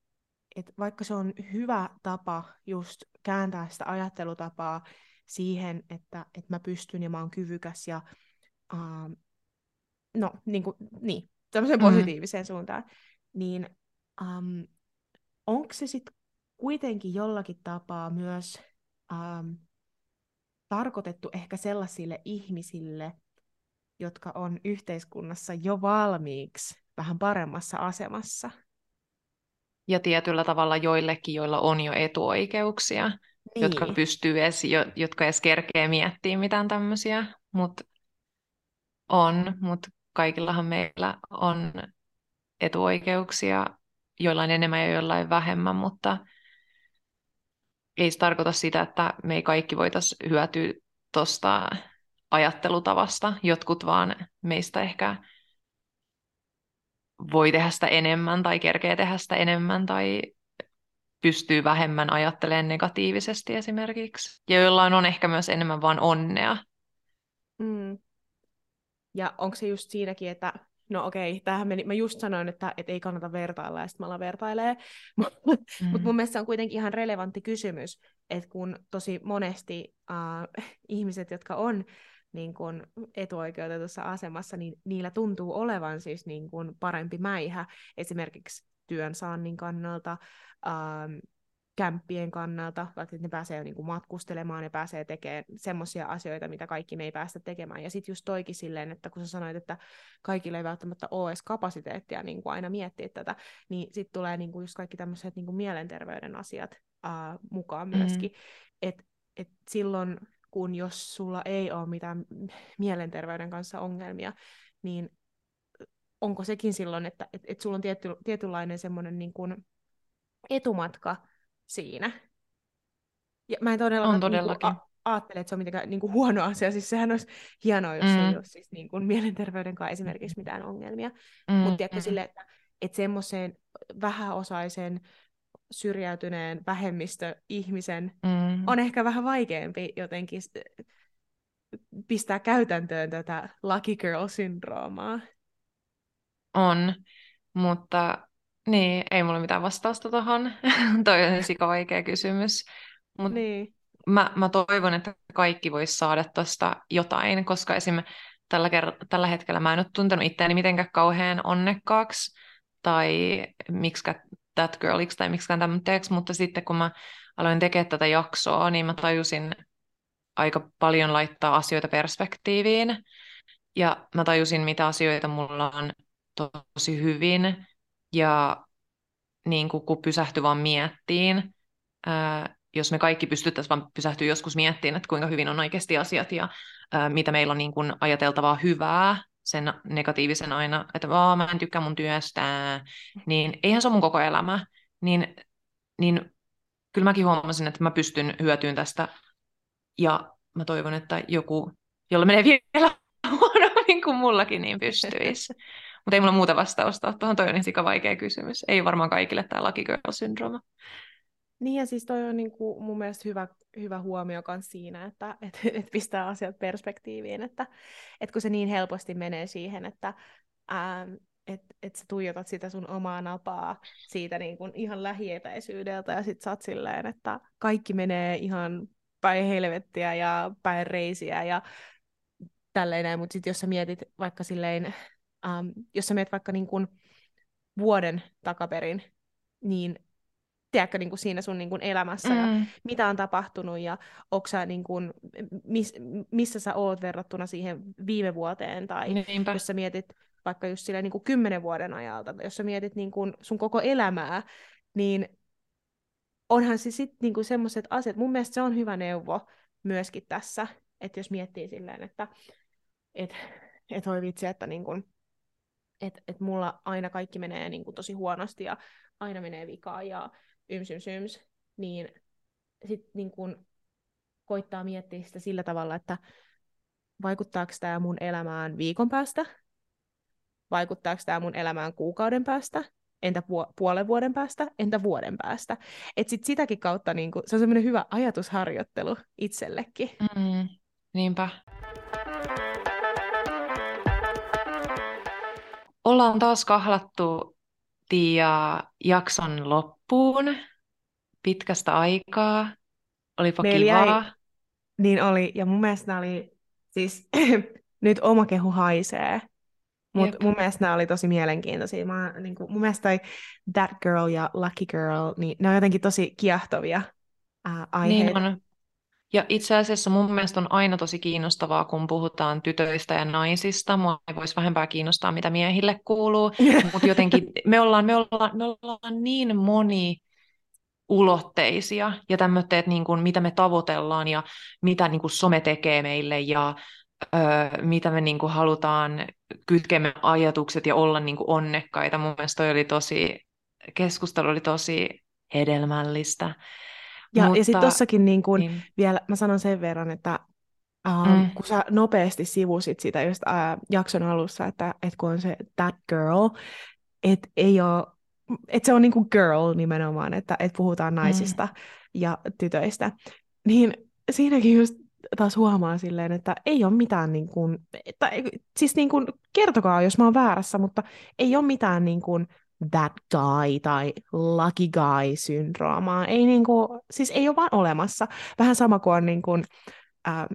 että vaikka se on hyvä tapa just kääntää sitä ajattelutapaa siihen, että, että mä pystyn ja mä oon kyvykäs ja uh, no niin, kuin, niin tämmöiseen mm. positiiviseen suuntaan, niin um, onko se sitten kuitenkin jollakin tapaa myös ähm, tarkoitettu ehkä sellaisille ihmisille, jotka on yhteiskunnassa jo valmiiksi vähän paremmassa asemassa? Ja tietyllä tavalla joillekin, joilla on jo etuoikeuksia, niin. jotka pystyy edes, jo, jotka edes kerkee miettiä mitään tämmöisiä, mutta on, mutta kaikillahan meillä on etuoikeuksia joillain enemmän ja joillain vähemmän, mutta ei se tarkoita sitä, että me ei kaikki voitaisiin hyötyä tuosta ajattelutavasta. Jotkut vaan meistä ehkä voi tehdä sitä enemmän tai kerkee tehdä sitä enemmän tai pystyy vähemmän ajattelemaan negatiivisesti esimerkiksi. Ja joillain on ehkä myös enemmän vaan onnea. Mm. Ja onko se just siinäkin, että no okei, tämähän meni, mä just sanoin, että, että ei kannata vertailla, ja sitten mä vertailee, mm. mutta mun mielestä se on kuitenkin ihan relevantti kysymys, että kun tosi monesti uh, ihmiset, jotka on niin kun etuoikeutetussa asemassa, niin niillä tuntuu olevan siis niin kun parempi mäihä esimerkiksi työn saannin kannalta, um, kämppien kannalta, vaikka ne pääsee niin kuin matkustelemaan, ne pääsee tekemään semmoisia asioita, mitä kaikki me ei päästä tekemään. Ja sitten just toikin silleen, että kun sä sanoit, että kaikille ei välttämättä ole edes kapasiteettia niin kuin aina miettiä tätä, niin sitten tulee niin kuin just kaikki tämmöiset niin kuin mielenterveyden asiat uh, mukaan mm-hmm. myöskin. Mm. Että et silloin, kun jos sulla ei ole mitään mielenterveyden kanssa ongelmia, niin onko sekin silloin, että et, et sulla on tietty, tietynlainen semmoinen niin kuin etumatka siinä. Ja mä en todellakaan on todellakin. Niin kuin, a- ajattele, että se on mitenkään niin kuin huono asia. Siis sehän olisi hienoa, jos mm. ei ole siis niin kuin mielenterveyden kanssa esimerkiksi mitään ongelmia. Mm, Mutta tiedätkö mm. sille, että, että semmoiseen vähäosaisen syrjäytyneen vähemmistöihmisen mm. on ehkä vähän vaikeampi jotenkin pistää käytäntöön tätä Lucky Girl-syndroomaa. On, mutta niin, ei mulla mitään vastausta tuohon. Toi on sika vaikea kysymys. Mut niin. mä, mä toivon, että kaikki vois saada tuosta jotain, koska esim. Tällä, ker- tällä hetkellä mä en ole tuntenut itseäni mitenkään kauhean onnekkaaksi tai miksikä that girliksi tai miksikään tämmöiseksi, mutta sitten kun mä aloin tekemään tätä jaksoa, niin mä tajusin aika paljon laittaa asioita perspektiiviin ja mä tajusin, mitä asioita mulla on tosi hyvin ja niin kuin, kun pysähtyi vaan miettiin, ää, jos me kaikki pystyttäisiin vaan pysähtyä joskus miettimään, että kuinka hyvin on oikeasti asiat ja ää, mitä meillä on niin kuin ajateltavaa hyvää, sen negatiivisen aina, että Vaa, mä en tykkää mun työstä, niin eihän se ole mun koko elämä. Niin, niin kyllä mäkin huomasin, että mä pystyn hyötyyn tästä ja mä toivon, että joku, jolla menee vielä huonommin kuin mullakin, niin pystyisi. Mutta ei mulla muuta vastausta. Tuohon toi on niin vaikea kysymys. Ei varmaan kaikille tämä Lucky Girl-syndrooma. Niin ja siis toi on niin kuin mun mielestä hyvä, hyvä huomio myös siinä, että et, et pistää asiat perspektiiviin, että et kun se niin helposti menee siihen, että ähm, että et sä tuijotat sitä sun omaa napaa siitä niin kuin ihan lähietäisyydeltä ja sit sä oot silleen, että kaikki menee ihan päin helvettiä ja päin reisiä ja tälleen mutta sitten jos sä mietit vaikka silleen um, jos sä meet vaikka niin kuin vuoden takaperin, niin tiedätkö, niin kuin siinä sun niin kuin elämässä mm. ja mitä on tapahtunut ja sä, niin kuin, miss, missä sä oot verrattuna siihen viime vuoteen tai Niinpä. jos sä mietit vaikka just sillä niin kuin kymmenen vuoden ajalta, jos sä mietit niin kuin sun koko elämää, niin onhan se sitten niin semmoiset asiat, mun mielestä se on hyvä neuvo myöskin tässä, että jos miettii silleen, että et, et oi vitsi, että niin kuin, että et mulla aina kaikki menee niin kuin tosi huonosti ja aina menee vikaan ja yms, yms, yms, niin sitten niin kuin koittaa miettiä sitä sillä tavalla, että vaikuttaako tämä mun elämään viikon päästä, vaikuttaako tämä mun elämään kuukauden päästä, entä puolen vuoden päästä, entä vuoden päästä. Et sit sitäkin kautta niin kuin, se on semmoinen hyvä ajatusharjoittelu itsellekin. Mm, niinpä. Ollaan taas kahlattu Tiia jakson loppuun pitkästä aikaa. Olipa Meillä kivaa. Jäi... Niin oli, ja mun mielestä nämä oli, siis nyt oma kehu haisee, mutta mun mielestä nämä oli tosi mielenkiintoisia. Mä, niin kuin, mun mielestä toi That Girl ja Lucky Girl, niin ne on jotenkin tosi kiehtovia ää, aiheita. Niin on. Ja itse asiassa mun mielestä on aina tosi kiinnostavaa, kun puhutaan tytöistä ja naisista. Mua ei voisi vähempää kiinnostaa, mitä miehille kuuluu. Mutta jotenkin me ollaan, me, ollaan, me ollaan niin moni ulotteisia ja tämmöiset, niin kuin, mitä me tavoitellaan ja mitä niin kuin some tekee meille ja ö, mitä me niin kuin, halutaan kytkemme ajatukset ja olla niin kuin, onnekkaita. Mun mielestä toi oli tosi, keskustelu oli tosi hedelmällistä. Ja, Mutta, ja sitten tuossakin niin kun, niin. vielä, mä sanon sen verran, että uh, mm. kun sä nopeasti sivusit sitä just uh, jakson alussa, että, että kun on se that girl, että ei ole, että se on niin kuin girl nimenomaan, että, että puhutaan naisista mm. ja tytöistä, niin siinäkin just taas huomaa silleen, että ei ole mitään niin kuin, tai, siis niin kuin, kertokaa, jos mä oon väärässä, mutta ei ole mitään niin kuin, that guy tai lucky guy syndroomaa. Ei niinku, siis ei ole vaan olemassa. Vähän sama kuin on niinku, ähm,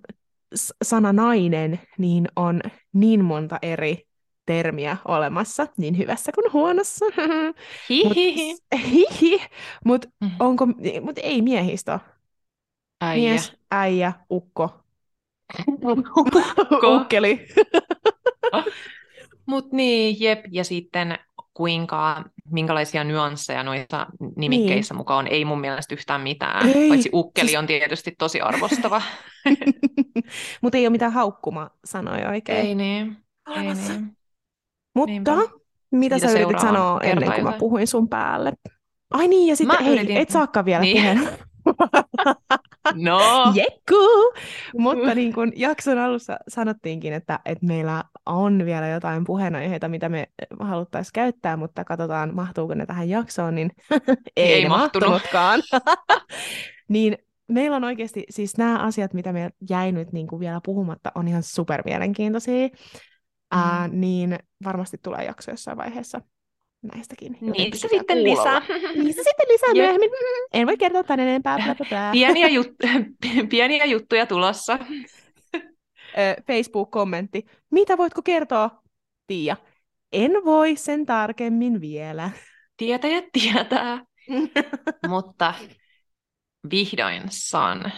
sana nainen, niin on niin monta eri termiä olemassa, niin hyvässä kuin huonossa. Mut, hihi. Mut Mm. onko, mut ei miehistä. Äijä. Mies, äijä, ukko, Ukko. ukkeli. Mut niin, jep. Ja sitten kuinka, minkälaisia nyansseja noissa nimikkeissä Niin. mukaan on, ei mun mielestä yhtään mitään. Ei, Paitsi ukkeli siis- on tietysti tosi arvostava. Mutta ei ole mitään haukkuma sanoja oikein. ei niin, ei niin. Mutta Niinpä. mitä Siitä sä yritit sanoa ennen kuin mä jotain. puhuin sun päälle? Ai niin, ja sitten Mä hei, yritin- et saakaan vielä Niin. puheen. No, Jekku! Mutta niin kuin jakson alussa sanottiinkin, että, että meillä on vielä jotain puheenaiheita, mitä me haluttaisiin käyttää, mutta katsotaan, mahtuuko ne tähän jaksoon, niin ei, Ei ne mahtunutkaan. niin meillä on oikeasti, siis nämä asiat, mitä me jäi nyt niin kuin vielä puhumatta, on ihan super mielenkiintoisia. Ää, niin varmasti tulee jakso jossain vaiheessa näistäkin. niistä sitten kuulolla. lisää. Niistä sitten lisää Jep. myöhemmin. En voi kertoa tän enempää. Bla, bla, bla. Pieniä, jut- pieniä juttuja tulossa. Facebook-kommentti. Mitä voitko kertoa, Tiia? En voi sen tarkemmin vielä. Tietäjät tietää, mutta vihdoin saan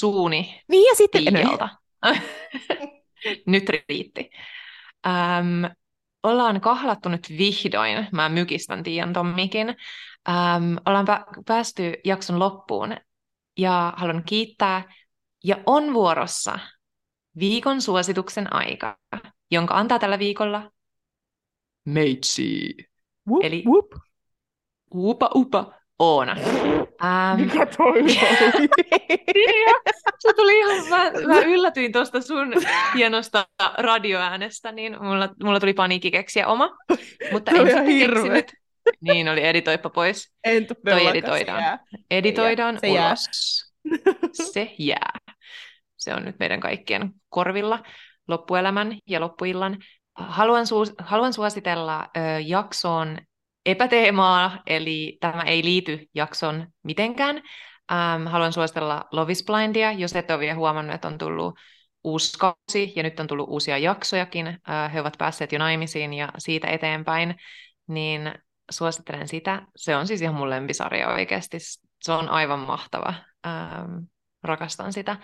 suuni niin ja sitten... Tiialta. nyt riitti. Öm, ollaan kahlattu nyt vihdoin, mä mykistän Tiian Tommikin. Öm, ollaan pä- päästy jakson loppuun ja haluan kiittää. Ja on vuorossa viikon suosituksen aika, jonka antaa tällä viikolla Meitsi. Whoop, Eli- whoop. Upa upa Oona. Ähm, Mikä toi oli? Se tuli ihan, mä, mä yllätyin tuosta sun hienosta radioäänestä, niin mulla, mulla tuli paniikki keksiä oma, mutta en sitten keksinyt. Niin oli, editoipa pois. en Toi editoidaan. se jää. Editoidaan Se jää. ulos. Se jää. Se on nyt meidän kaikkien korvilla loppuelämän ja loppuillan. Haluan, su- haluan suositella ö, jaksoon epäteemaa, eli tämä ei liity jakson mitenkään. Ähm, haluan suositella Love is Blindia, jos et ole vielä huomannut, että on tullut uusi kausi ja nyt on tullut uusia jaksojakin. Äh, he ovat päässeet jo naimisiin ja siitä eteenpäin, niin suosittelen sitä. Se on siis ihan mun lempisarja oikeasti. Se on aivan mahtava. Ähm, rakastan sitä.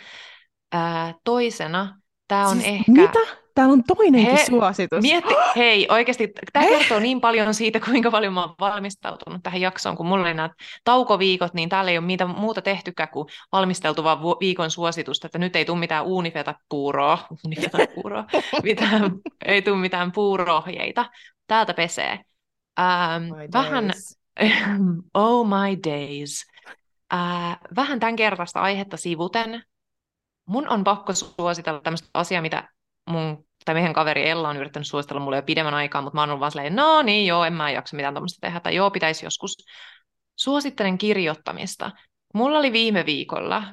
Äh, toisena, tämä on siis, ehkä... Mitä? Täällä on toinenkin He- suositus. Mietti, hei, oikeasti tämä Eh? kertoo niin paljon siitä, kuinka paljon mä oon valmistautunut tähän jaksoon, kun mulla oli nämä taukoviikot, niin täällä ei ole mitään muuta tehtykään kuin valmisteltu vaan viikon suositusta, että nyt ei tule mitään uunifeta-puuroa, uunifeta-puuroa, mitään, ei tule mitään puuroohjeita. Täältä pesee. Ähm, My vähän, days. oh my days. Äh, vähän tämän kertaista aihetta sivuten. Mun on pakko suositella tämmöistä asiaa, mitä mun, tai meidän kaveri Ella on yrittänyt suositella mulle jo pidemmän aikaa, mutta mä oon ollut vaan silleen, no niin, joo, en mä jaksa mitään tämmöistä tehdä, tai joo, pitäisi joskus. Suosittelen kirjoittamista. Mulla oli viime viikolla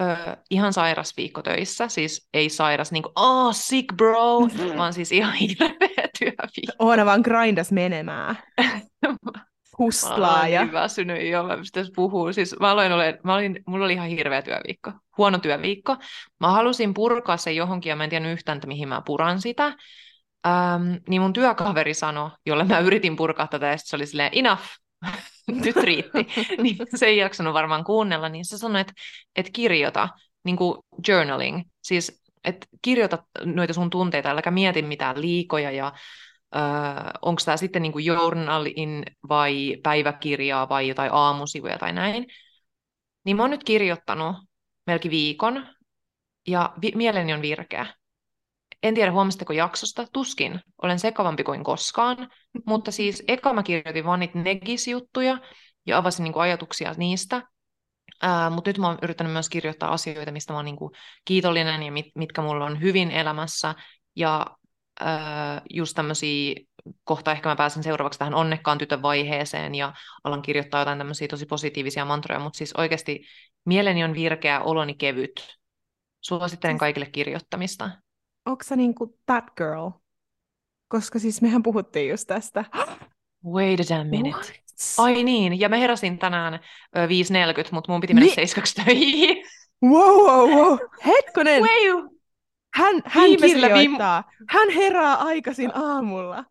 ö, ihan sairas viikko töissä, siis ei sairas niin kuin, oh, sick bro, vaan siis ihan hirveä työviikko. Oona vaan grindas menemään. Hustlaa Mä ja... olen niin väsynyt jo, mä pitäisi puhua. Siis mä aloin ole, mä olin, mulla oli ihan hirveä työviikko, huono työviikko. Mä halusin purkaa se johonkin ja mä en tiedä yhtään, että mihin mä puran sitä. Ähm, niin mun työkaveri sanoi, jolle mä yritin purkaa tätä, ja se oli silleen, enough, nyt riitti. niin se ei jaksanut varmaan kuunnella, niin se sanoi, että, että kirjoita, niin kuin journaling, siis että kirjoita noita sun tunteita, äläkä mieti mitään liikoja ja Öö, onko tämä sitten niin kuin journalin vai päiväkirjaa vai jotain aamusivuja tai näin. Niin mä oon nyt kirjoittanut melkein viikon ja vi- mieleni on virkeä. En tiedä huomasitteko jaksosta, tuskin. Olen sekavampi kuin koskaan, mutta siis eka mä kirjoitin vaan niitä negis-juttuja ja avasin niin kuin ajatuksia niistä. Ää, mutta nyt mä oon yrittänyt myös kirjoittaa asioita, mistä mä oon niin kuin kiitollinen ja mit, mitkä mulla on hyvin elämässä. Ja just tämmöisiä, kohta ehkä mä pääsen seuraavaksi tähän onnekkaan tytön vaiheeseen ja alan kirjoittaa jotain tämmöisiä tosi positiivisia mantroja, mutta siis oikeasti mieleni on virkeä, oloni kevyt. Suosittelen kaikille kirjoittamista. Onko sä niinku that girl? Koska siis mehän puhuttiin just tästä. Wait a damn minute. What? Ai niin, ja mä heräsin tänään ö, 5.40, mutta mun piti mennä Ni- seiskaksi töihin. Wow, wow, wow. Hetkonen. Wow. Hän, hän Viimeisillä kirjoittaa. Hän herää aikaisin aamulla.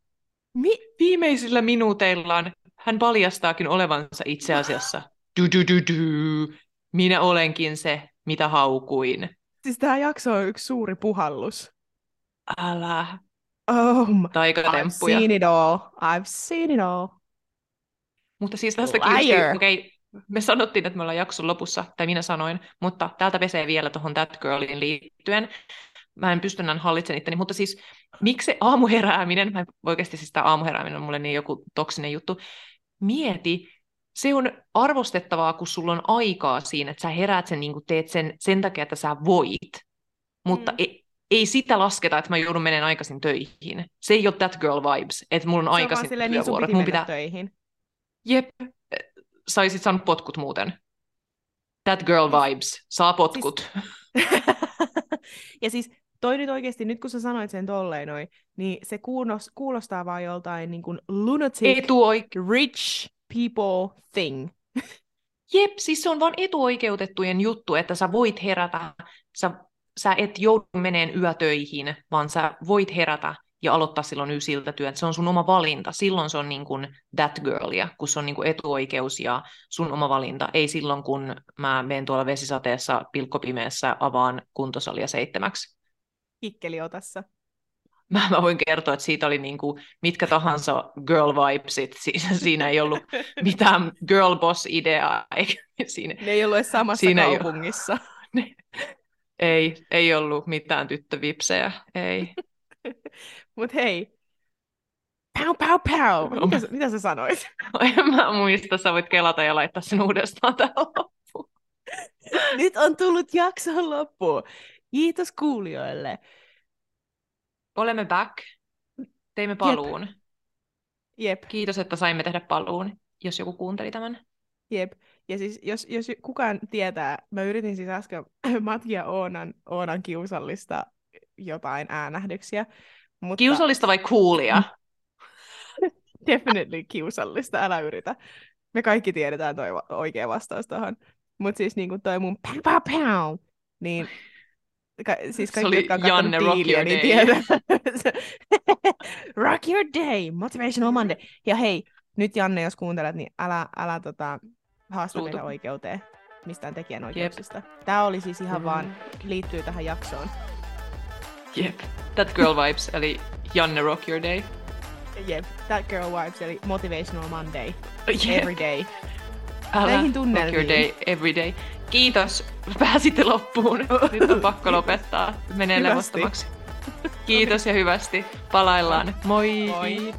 Mi- Viimeisillä minuuteillaan hän paljastaakin olevansa itse asiassa. Du, du, du, du. Minä olenkin se, mitä haukuin. siis tämä jakso on yksi suuri puhallus. Älä. Oh my. I've Taikatemppuja. seen it all. I've seen it all. Mutta siis tästä Liar. okei, okay, me sanottiin, että me ollaan jakson lopussa, tai minä sanoin, mutta täältä pesee vielä tuohon That Girliin liittyen. Mä en pysty enää hallitsemaan itteni, mutta siis miksi se aamuherääminen, mä oikeasti siis tämä aamuherääminen on mulle niin joku toksinen juttu, mieti, se on arvostettavaa, kun sulla on aikaa siinä, että sä heräät sen, niin kuin teet sen sen takia, että sä voit, mutta Mm. ei, ei sitä lasketa, että mä joudun menemään aikaisin töihin. Se ei ole that girl vibes, että mulla on Se on aikaisin niin sun piti Mun pitää, töihin. jep, saisit saanut potkut muuten. That girl vibes, saa potkut. ja siis toi nyt oikeasti, nyt kun sä sanoit sen tolleen noin, niin se kuulos, kuulostaa vaan joltain niin kuin lunatic, Etuoik- rich people thing. Jep, siis se on vain etuoikeutettujen juttu, että sä voit herätä, sä, sä et joudu meneen yötöihin, vaan sä voit herätä ja aloittaa silloin ysiltä työt. Se on sun oma valinta. Silloin se on niin kuin that girlia, kun se on niin kuin etuoikeus ja sun oma valinta. Ei silloin, kun mä menen tuolla vesisateessa pilkkopimeessä avaan kuntosalia seitsemäksi. Kikkeliotassa. Mä, mä voin kertoa, että siitä oli niin kuin mitkä tahansa girl vibesit. Siinä, siinä ei ollut mitään girl boss ideaa. Eikä siinä, Ne ei ollut edes samassa Siinä ei kaupungissa. Ei, ei ollut mitään tyttövipsejä, ei. Mut hei. Pow, pow, pow. Mitä, sä- mitä sä sanoit? En mä muista, sä voit kelata ja laittaa sen uudestaan tähän loppuun. Nyt on tullut jakson loppu. Kiitos kuulijoille. Olemme back. Teimme paluun. Jep, Kiitos, että saimme tehdä paluun, jos joku kuunteli tämän. jep. Ja siis jos, jos kukaan tietää, mä yritin siis äsken Matja Oonan, Oonan kiusallista jotain äänähdyksiä. Mutta Kiusallista vai coolia? Definitely kiusallista, älä yritä. Me kaikki tiedetään toi oikea vastaus tuohon. Mutta siis niinku toi mun pow, pow, pow, niin ka- siis Se kaikki, oli jotka on Janne Rock diiliä, Your niin Day. rock your day, motivational Monday. Ja hei, nyt Janne, jos kuuntelet, niin älä, älä tota, haasta meitä oikeuteen mistään tekijänoikeuksista. Tämä oli siis ihan Mm. vaan, liittyy tähän jaksoon. Jep. That girl vibes, eli Janne Rock Your Day. Jep, That Girl Vibes, eli Motivational Monday, Jep. every day. Älä Näihin rock tunnelmiin. your day, every day. Kiitos, pääsitte loppuun. Nyt on pakko lopettaa. Menee levottomaksi. Kiitos ja hyvästi. Palaillaan. Moi! Moi!